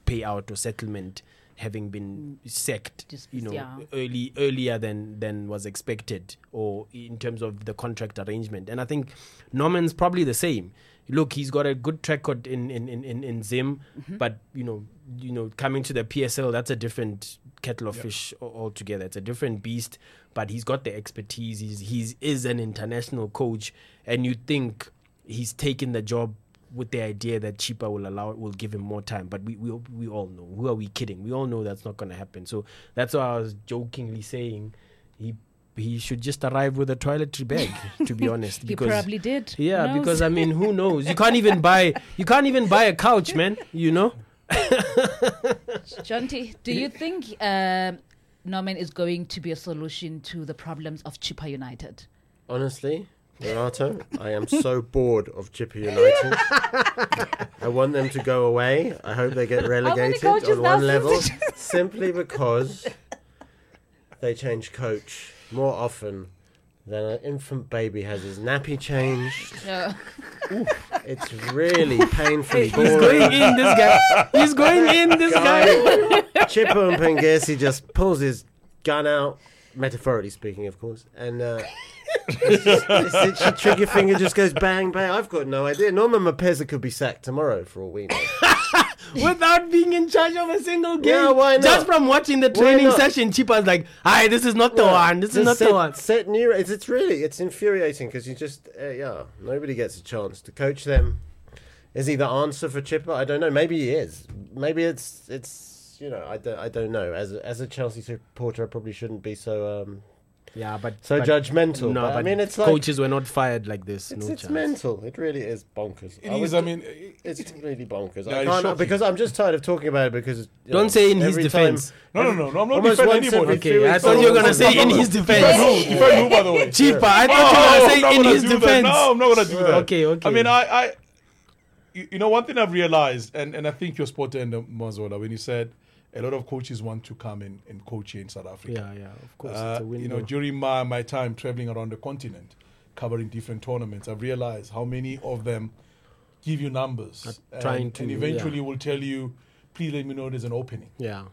payout or settlement having been mm. sacked Just- you know yeah. early earlier than than was expected or in terms of the contract arrangement. And i think norman's probably the same. Look he's got a good track record in in in, in, in zim mm-hmm. but you know you know coming to the psl that's a different kettle of fish altogether. It's a different beast but he's got the expertise. He's he's is an international coach and you think he's taken the job with the idea that Chippa will allow will give him more time. But we, we we all know who are we kidding? We all know that's not going to happen. So that's why I was jokingly saying he he should just arrive with a toiletry bag. to be honest, He because probably did. Yeah, because I mean, who knows? You can't even buy you can't even buy a couch, man. You know. Jonty, do you think um Norman is going to be a solution to the problems of Chippa United? Honestly, Renato, I am so bored of Chippa United. I want them to go away. I hope they get relegated coaches on one level simply because they change coach more often than an infant baby has his nappy changed. It's really painfully boring. He's going in, this guy. He's going in, this guy. Chippa and Mpengesi just pulls his gun out, metaphorically speaking, of course, and uh, just, trigger finger just goes bang bang. I've got no idea. Norman Mapeza could be sacked tomorrow for all we know. Without being in charge of a single game. Yeah, why not? Just from watching the training session, Chippa's like, "Aye, this is not the one. This is not set, the one." Set new. It's, it's really it's infuriating because you just uh, yeah nobody gets a chance to coach them. Is he the answer for Chippa? I don't know. Maybe he is. Maybe it's it's you know I don't I don't know. As a, as a Chelsea supporter, I probably shouldn't be so um Yeah, but so but, judgmental. No, but, but I mean it's like coaches were not fired like this. it's, no it's mental. It really is bonkers. It I is. was- I mean, it- it's really bonkers. Yeah, I can't shocking. because I'm just tired of talking about it because Don't know, say in his defense. time- no, no, no, no. I'm not defending once anybody. every Okay, I thought you were gonna say in his defense. who? Defend who, by the way? Chippa, I thought you were gonna say in his defense. No, I'm not gonna do that. Okay, okay. I mean, I, I, you you know, one thing I've realized, and, and I think you're spot on, Mazola, when you said a lot of coaches want to come in and coach here in South Africa. Yeah, yeah, of course. Uh, it's a window. you know, during my, my time traveling around the continent, covering different tournaments, I've realized how many of them give you numbers Are trying and, to, and eventually will tell you, please let me know there's an opening yeah,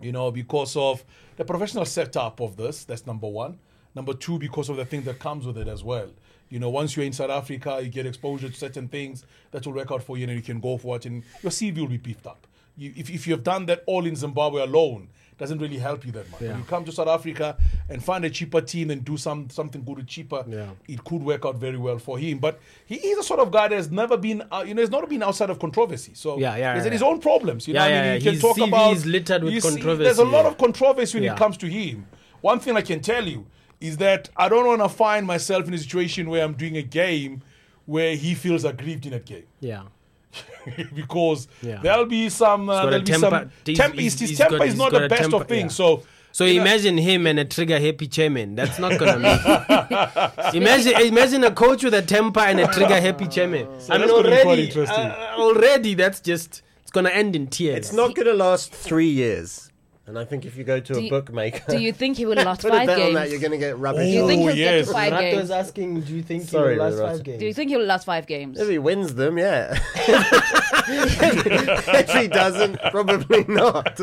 you know, because of the professional setup of this. That's number one. Number two, because of the thing that comes with it as well. You know, once you're in South Africa, you get exposure to certain things that will work out for you, and you can go for it, and your CV will be beefed up. You, if, if you have done that all in Zimbabwe alone, doesn't really help you that much. Yeah. When you come to South Africa and find a Chippa team and do some something good with Chippa, Yeah. it could work out very well for him. But he is a sort of guy that has never been, uh, you know, he's not been outside of controversy. So Yeah, yeah, he's yeah, his own problems. You Yeah, know, I mean, yeah. he can His talk CV about is littered with you see, controversy, there's a lot of controversy when it comes to him. One thing I can tell you is that I don't want to find myself in a situation where I'm doing a game where he feels aggrieved in that game. yeah. because Yeah. there'll be some uh, there'll be temper- some he's- temper. he's- His, his temper got- is not the best temper, of things. yeah. So So you know, imagine him and a trigger happy chairman. That's not gonna make. imagine, imagine a coach with a temper and a trigger happy chairman. I mean, that's gonna be quite already, uh, already, that's just it's gonna end in tears. It's not going to last three years. And I think if you go to Do a you- bookmaker, Do you think he will last put a five bet on that, games? you're going to get Do rubbish. you think Oh, he'll get yes. to five Rato games? is asking, do you think Sorry, he will last Rato. five games? Do you think he'll last five games? If he wins them, yeah. if he doesn't, probably not.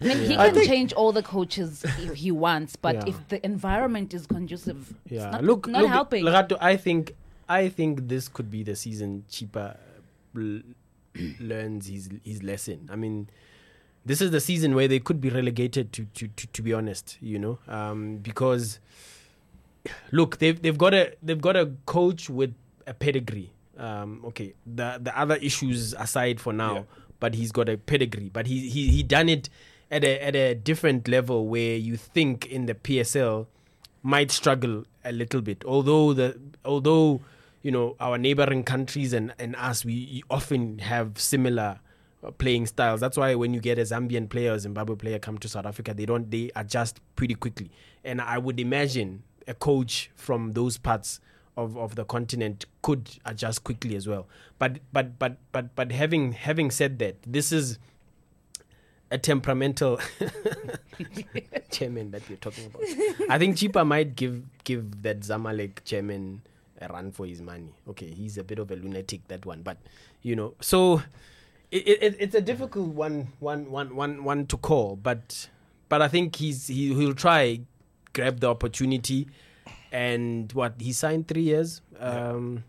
I mean, he I can think- change all the coaches if he wants, but Yeah. if the environment is conducive, Yeah, it's not, look, not look, helping. Lorato, I think, I think this could be the season Chippa learns his his lesson. I mean, this is the season where they could be relegated. To to to, to be honest, you know, um, because look, they've they've got a they've got a coach with a pedigree. Um, okay, the the other issues aside for now, Yeah. but he's got a pedigree. But he he he done it at a at a different level where you think in the PSL might struggle a little bit. Although the although you know our neighboring countries and and us we often have similar Uh, playing styles. That's why when you get a Zambian player or Zimbabwe player come to South Africa, they don't they adjust pretty quickly. And I would imagine a coach from those parts of, of the continent could adjust quickly as well. But but but but but having having said that, this is a temperamental chairman that we're talking about. I think Chippa might give give that Zamalek chairman a run for his money. Okay, he's a bit of a lunatic that one, but you know, so it, it, it's a difficult one one one one one to call, but but I think he's he, he'll try grab the opportunity, and what he signed three years. Um,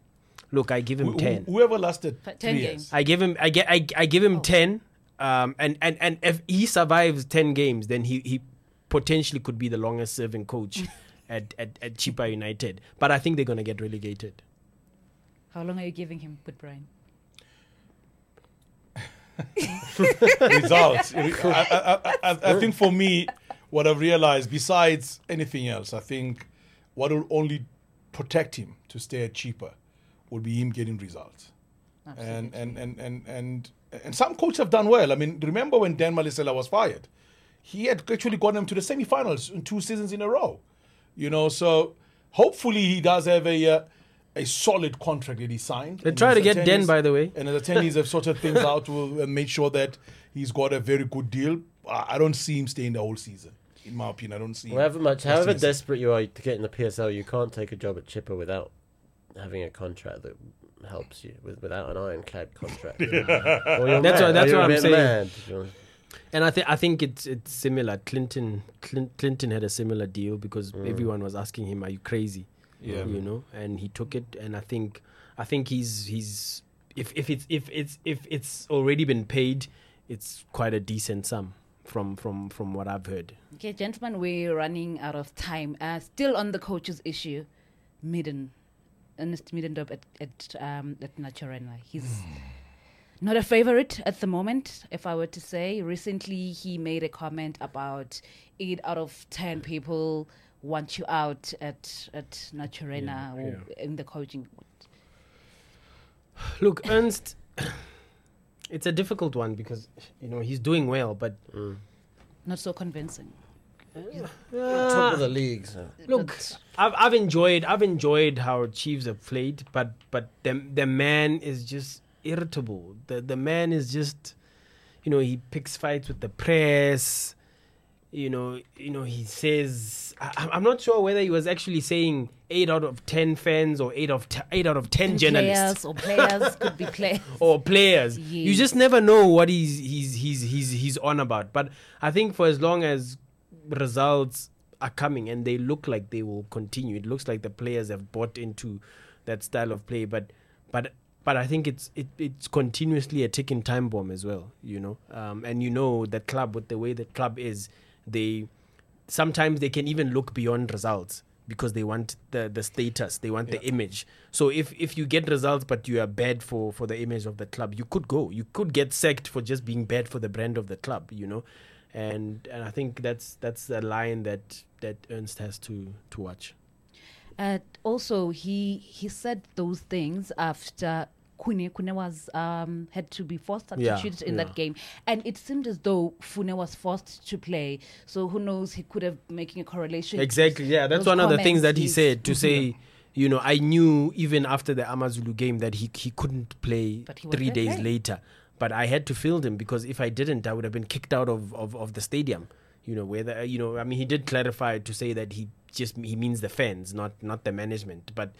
Look, I give him Wh- ten. Whoever lasted But three 10 years. games. I give him I get I, I give him Oh. 10 um and, and and if he survives 10 games then he he potentially could be the longest serving coach at, at at Chippa United but I think they're going to get relegated How long are you giving him, Good Brian? results. I, I, I, I, think for me, what I've realized, besides anything else, I think what will only protect him to stay Chippa would be him getting results. And and, and, and and and some coaches have done well. I mean, remember when Dan Malesela was fired? He had actually got them to the semi-finals in two seasons in a row. You know, so hopefully he does have a uh, a solid contract that he signed. They And try to get Den, by the way. and the attorneys have sorted things out will, uh, and made sure that he's got a very good deal. I I don't see him staying the whole season. In my opinion, I don't see. him However much, however season. desperate you are to get in the PSL, you can't take a job at Chippa without having a contract that helps you with, without an ironclad contract. Or That's what- or that's you're what a I'm saying. mad, to be honest. and I think I think it's it's similar Clinton Clin- Clinton had a similar deal because mm. everyone was asking him are you crazy Yeah. you know and he took it and I think I think he's he's if if it's if it's if it's already been paid it's quite a decent sum from from from what I've heard Okay, gentlemen, we're running out of time. Uh, still on the coaches issue, Midden, Ernst Middendorp at at um, at Naturena. He's not a favorite at the moment. If I were to say, recently he made a comment about eight out of ten people want you out at at Naturena Yeah, or in the coaching. Look, Ernst, it's a difficult one because you know he's doing well, but mm. Not so convincing. Top of the league. So. look, But- I've I've enjoyed I've enjoyed how Chiefs have played, but but the the man is just irritable. The the man is just, you know, he picks fights with the press. You know, you know, he says I, I'm- I'm not sure whether he was actually saying eight out of ten fans or eight of t- eight out of ten journalists Players or players could be players. or players. You just never know what he's he's he's he's he's on about. But I think for as long as results are coming and they look like they will continue, it looks like the players have bought into that style of play. But but but I think it's it, it's continuously a ticking time bomb as well. You know, um, and you know the club with the way the club is, they sometimes they can even look beyond results because they want the the status they want the image. So if if you get results but you are bad for for the image of the club you could go. You could get sacked for just being bad for the brand of the club you know? And and i think that's that's the line that that ernst has to to watch. And also, he he said those things after Khune Khune was um, had to be forced Yeah, substituted in yeah. that game, and it seemed as though Khune was forced to play. So who knows? He could have making a correlation. exactly yeah that's one of the things that he said to say you know i knew even after the amazulu game that he he couldn't play he three days playing. later but I had to field him because if I didn't, I would have been kicked out of, of, of the stadium. You know, whether you know, I mean, he did clarify to say that he just he means the fans, not not the management. But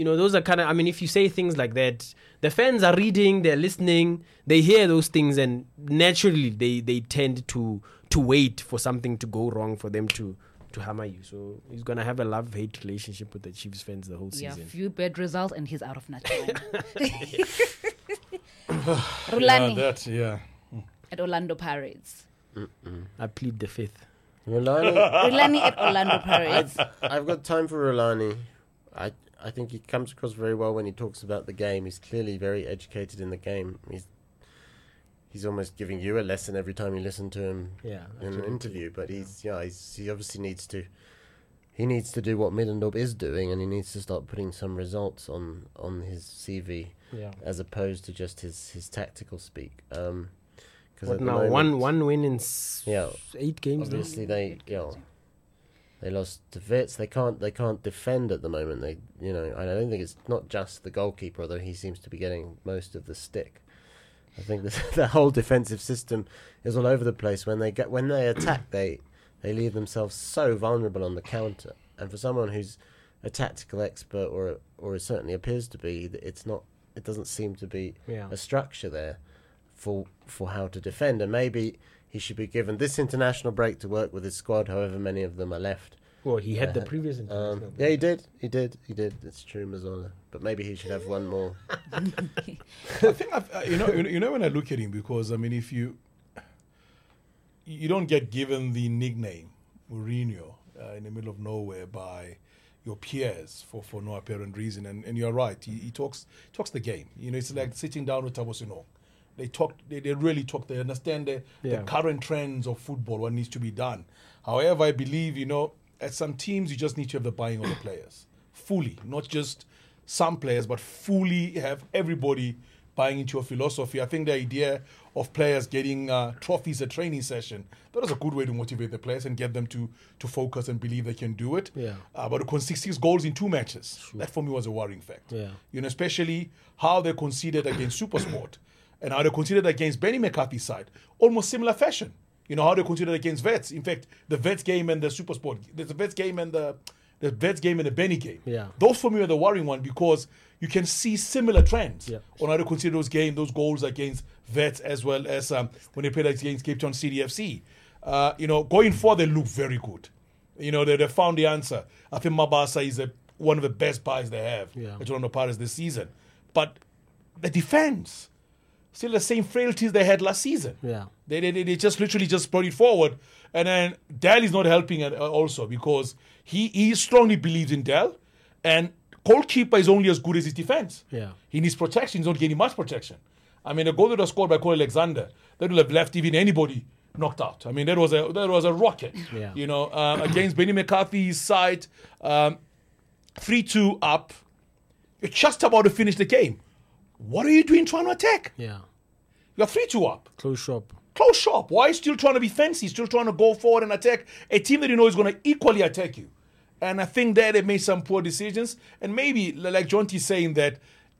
you know, those are kind of. I mean, if you say things like that, the fans are reading, they're listening, they hear those things, and naturally they they tend to to wait for something to go wrong for them to to hammer you. So he's gonna have a love hate relationship with the Chiefs fans the whole season. Yeah, season. few bad results, and he's out of Natal. Yeah, Rhulani that, yeah. at Orlando Pirates. I plead the fifth. Rhulani, Rhulani at Orlando Pirates. I've got time for Rhulani. I I think he comes across very well when he talks about the game. He's clearly very educated in the game. He's he's almost giving you a lesson every time you listen to him Yeah. in an interview. But he's yeah, he's, he obviously needs to he needs to do what Middendorp is doing, and he needs to start putting some results on on his CV Yeah. as opposed to just his his tactical speak. Um, 'cause What now? moment- One one win in s- Yeah. eight games. now? Obviously, they you know, they lost to Wits. They can't they can't defend at the moment. They you know I don't think it's not just the goalkeeper, although he seems to be getting most of the stick. I think the, the whole defensive system is all over the place. When they get when they attack, they they leave themselves so vulnerable on the counter. And for someone who's a tactical expert, or or certainly appears to be, it's not. It doesn't seem to be Yeah. a structure there for for how to defend. And maybe he should be given this international break to work with his squad, however many of them are left. Well, he had the Uh, previous Um, international. yeah, he did. He did. He did. It's true, Mazzola. But maybe he should have one more. I think I've, uh, you know you know- you know when I look at him because I mean if you you don't get given the nickname Mourinho uh, in the middle of nowhere by your peers for, for no apparent reason and, and you're right he, he talks talks the game you know it's like sitting down with Tabosino they talk they, they really talk they understand the, Yeah. the current trends of football what needs to be done however I believe you know at some teams you just need to have the buying of the players fully not just some players, but fully have everybody buying into your philosophy. I think the idea of players getting uh, trophies at training session that is a good way to motivate the players and get them to to focus and believe they can do it. Yeah. Uh, but to concede six goals in two matches, that for me was a worrying fact. Yeah. You know, especially how they conceded against Supersport and how they conceded against Benni McCarthy's side, almost similar fashion. You know how they conceded against Wits. In fact, the Wits game and the Supersport, there's the Wits game and the the Wits game and the Benni game. Yeah. Those for me are the worrying one because you can see similar trends Yeah. on how to consider those games, those goals against Wits as well as um, when they played against Cape Town City FC. Uh, you know, going forward, they look very good. You know, they, they found the answer. I think Mabasa is a, one of the best buys they have Yeah. at Orlando Pirates this season. But the defense, still the same frailties they had last season. Yeah. They, they, they just literally just brought it forward. And then Dell is not helping uh, also because he, he strongly believes in Dell. And goalkeeper is only as good as his defense. Yeah. He needs protection. He's not getting much protection. I mean, the goal that was scored by Cole Alexander, that would have left even anybody knocked out. I mean, that was a that was a rocket. Yeah. You know, um, against Benni McCarthy's side, um, three two up. You're just about to finish the game. What are you doing trying to attack? Yeah. You're three two up. Close shop. Close shop. Why are you still trying to be fancy? Still trying to go forward and attack a team that you know is going to equally attack you. And I think that they made some poor decisions. And maybe, like Jonty saying that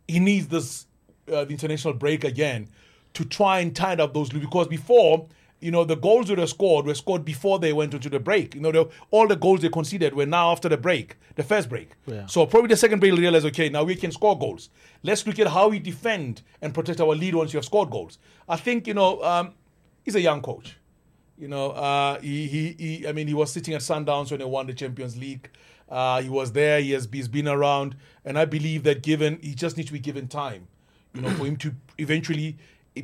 he needs this uh, the international break again to try and tie up those loops. Because before, you know, the goals that were scored were scored before they went into the break. You know, the, all the goals they conceded were now after the break, the first break. Yeah. So probably the second break, realize, okay, now we can score goals. Let's look at how we defend and protect our lead once you have scored goals. I think, you know, um, he's a young coach. You know, uh, he, he, he, I mean, he was sitting at Sundowns when they won the Champions League. Uh, he was there. He has he's been around, and I believe that given he just needs to be given time, you know, for him to eventually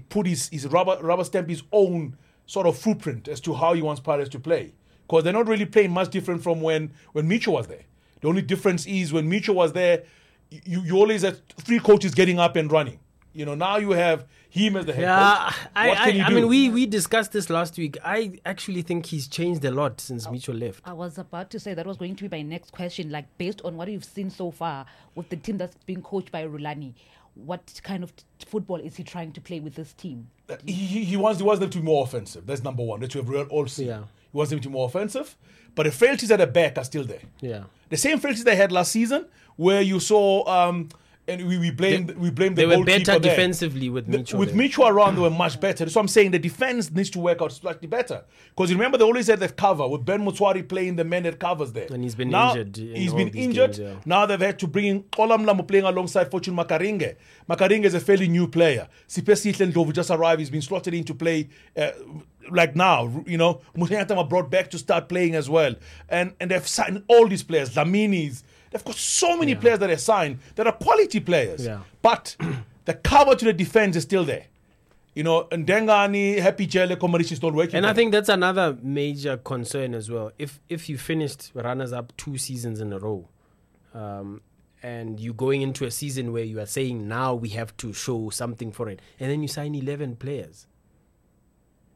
put his his rubber rubber stamp his own sort of footprint as to how he wants Pirates to play. Because they're not really playing much different from when when Micho was there. The only difference is when Micho was there, you you always had three coaches getting up and running. You know, now you have him as the head Yeah, coach. I, What I, can you I do? mean, we, we discussed this last week. I actually think he's changed a lot since oh, Micho left. I was about to say that was going to be my next question. Like, based on what you've seen so far with the team that's being coached by Rhulani, what kind of t- football is he trying to play with this team? he, he he wants he wants them to be more offensive. That's number one. That you have real all seen. Yeah. He wants them to be more offensive, but the frailties at the back are still there. Yeah. The same frailties they had last season, where you saw um, and we, we blame we blame the They were better there. defensively with The- Micho. with there. Micho around, they were much better. So I'm saying the defense needs to work out slightly better. Because remember they always had that cover with Ben Motshwari playing the man that covers there. And he's been now, injured in He's been injured. games, yeah. Now they've had to bring in Kolam Lamu playing alongside Fortune Makaringe. Makaringe is a fairly new player. Sipesi Ndlovu just arrived. He's been slotted in to play uh, like now. You know, Mutanyatama brought back to start playing as well. And and they've signed all these players. Laminis. They've got so many players that are signed that are quality players. Yeah. But the cover to the defense is still there. You know, and Dengani, Happy Jele, Komarish is not working. And I think that's another major concern as well. If if you finished runners up two seasons in a row, um, and you're going into a season where you are saying now we have to show something for it, and then you sign eleven players,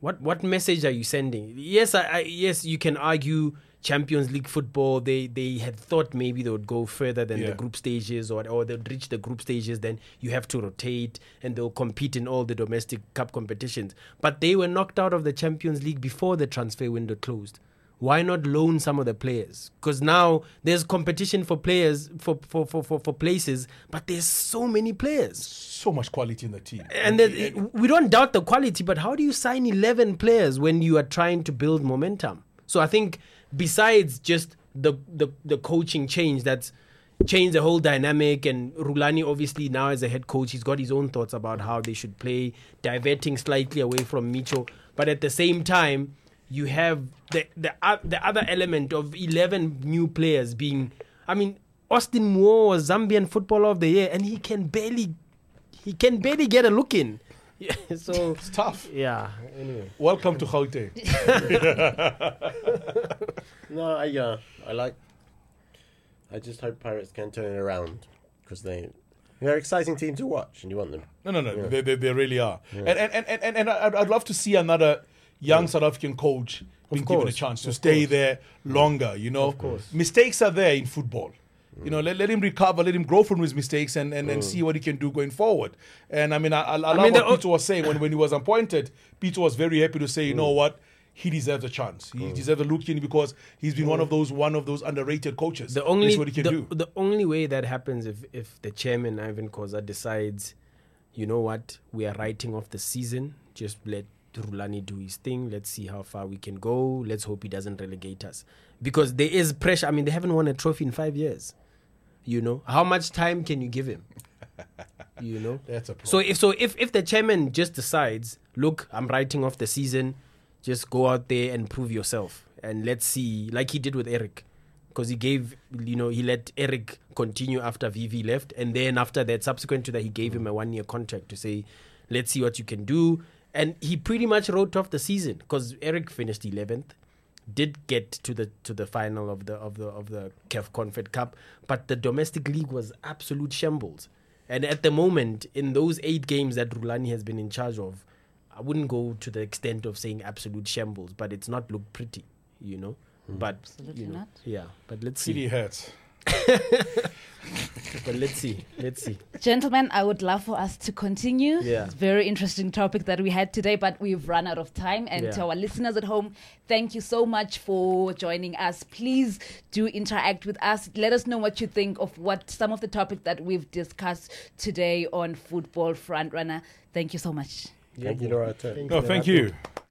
what what message are you sending? Yes, I, I yes you can argue Champions League football. They they had thought maybe they would go further than Yeah. the group stages, or or they'd reach the group stages. Then you have to rotate, and they'll compete in all the domestic cup competitions. But they were knocked out of the Champions League before the transfer window closed. Why not loan some of the players? Because now there's competition for players for, for, for, for, for places, but there's so many players. so much quality in the team. And then, we don't doubt the quality, but how do you sign 11 players when you are trying to build momentum? So I think besides just the the, the coaching change that's changed the whole dynamic and Rhulani obviously now as a head coach he's got his own thoughts about how they should play diverting slightly away from Micho but at the same time you have the the, uh, the other element of 11 new players being I mean Austin Moore was Zambian footballer of the year and he can barely he can barely get a look in. Yeah, so It's tough. yeah. Anyway, Welcome to Gauteng. No, I uh, I like. I just hope Pirates can turn it around because they they're an exciting team to watch, and you want them. No, no, no. They, they, they really are. And, and, and, and, and I'd, I'd love to see another young South African coach being given a chance to of stay course. there longer. You know, Of course. mistakes are there in football. You know, let, let him recover, let him grow from his mistakes, and, and, and mm. see what he can do going forward. And I mean, I, I, I love mean, what the o- Peter was saying when, when he was appointed. Peter was very happy to say, you know mm. what, he deserves a chance. He mm. deserves a look in because he's been one of those one of those underrated coaches. the only what he can the, do. the only way that happens if if the chairman Irvin Khoza decides, you know what, we are writing off the season. Just let Rhulani do his thing. Let's see how far we can go. Let's hope he doesn't relegate us because there is pressure. I mean, they haven't won a trophy in five years. You know, how much time can you give him? You know, That's a problem. So if so, if if the chairman just decides, look, I'm writing off the season, just go out there and prove yourself, and let's see, like he did with Eric, because he gave, you know, he let Eric continue after VV left, and then after that, subsequent to that, he gave him a one year contract to say, let's see what you can do, and he pretty much wrote off the season because Eric finished 11th did get to the to the final of the of the of the CAF Confed Cup, but the domestic league was absolute shambles. And at the moment, in those eight games that Rhulani has been in charge of, I wouldn't go to the extent of saying absolute shambles, but it's not looked pretty, you know. Hmm. But Absolutely you know, not. yeah. But let's City see. hurts. But let's see. Let's see. Gentlemen, I would love for us to continue. Yeah. It's a very interesting topic that we had today, but we've run out of time. And Yeah. to our listeners at home, thank you so much for joining us. Please do interact with us. Let us know what you think of what some of the topics that we've discussed today on Football Front Runner. Thank you so much. Thank you, Laura. No, thank you.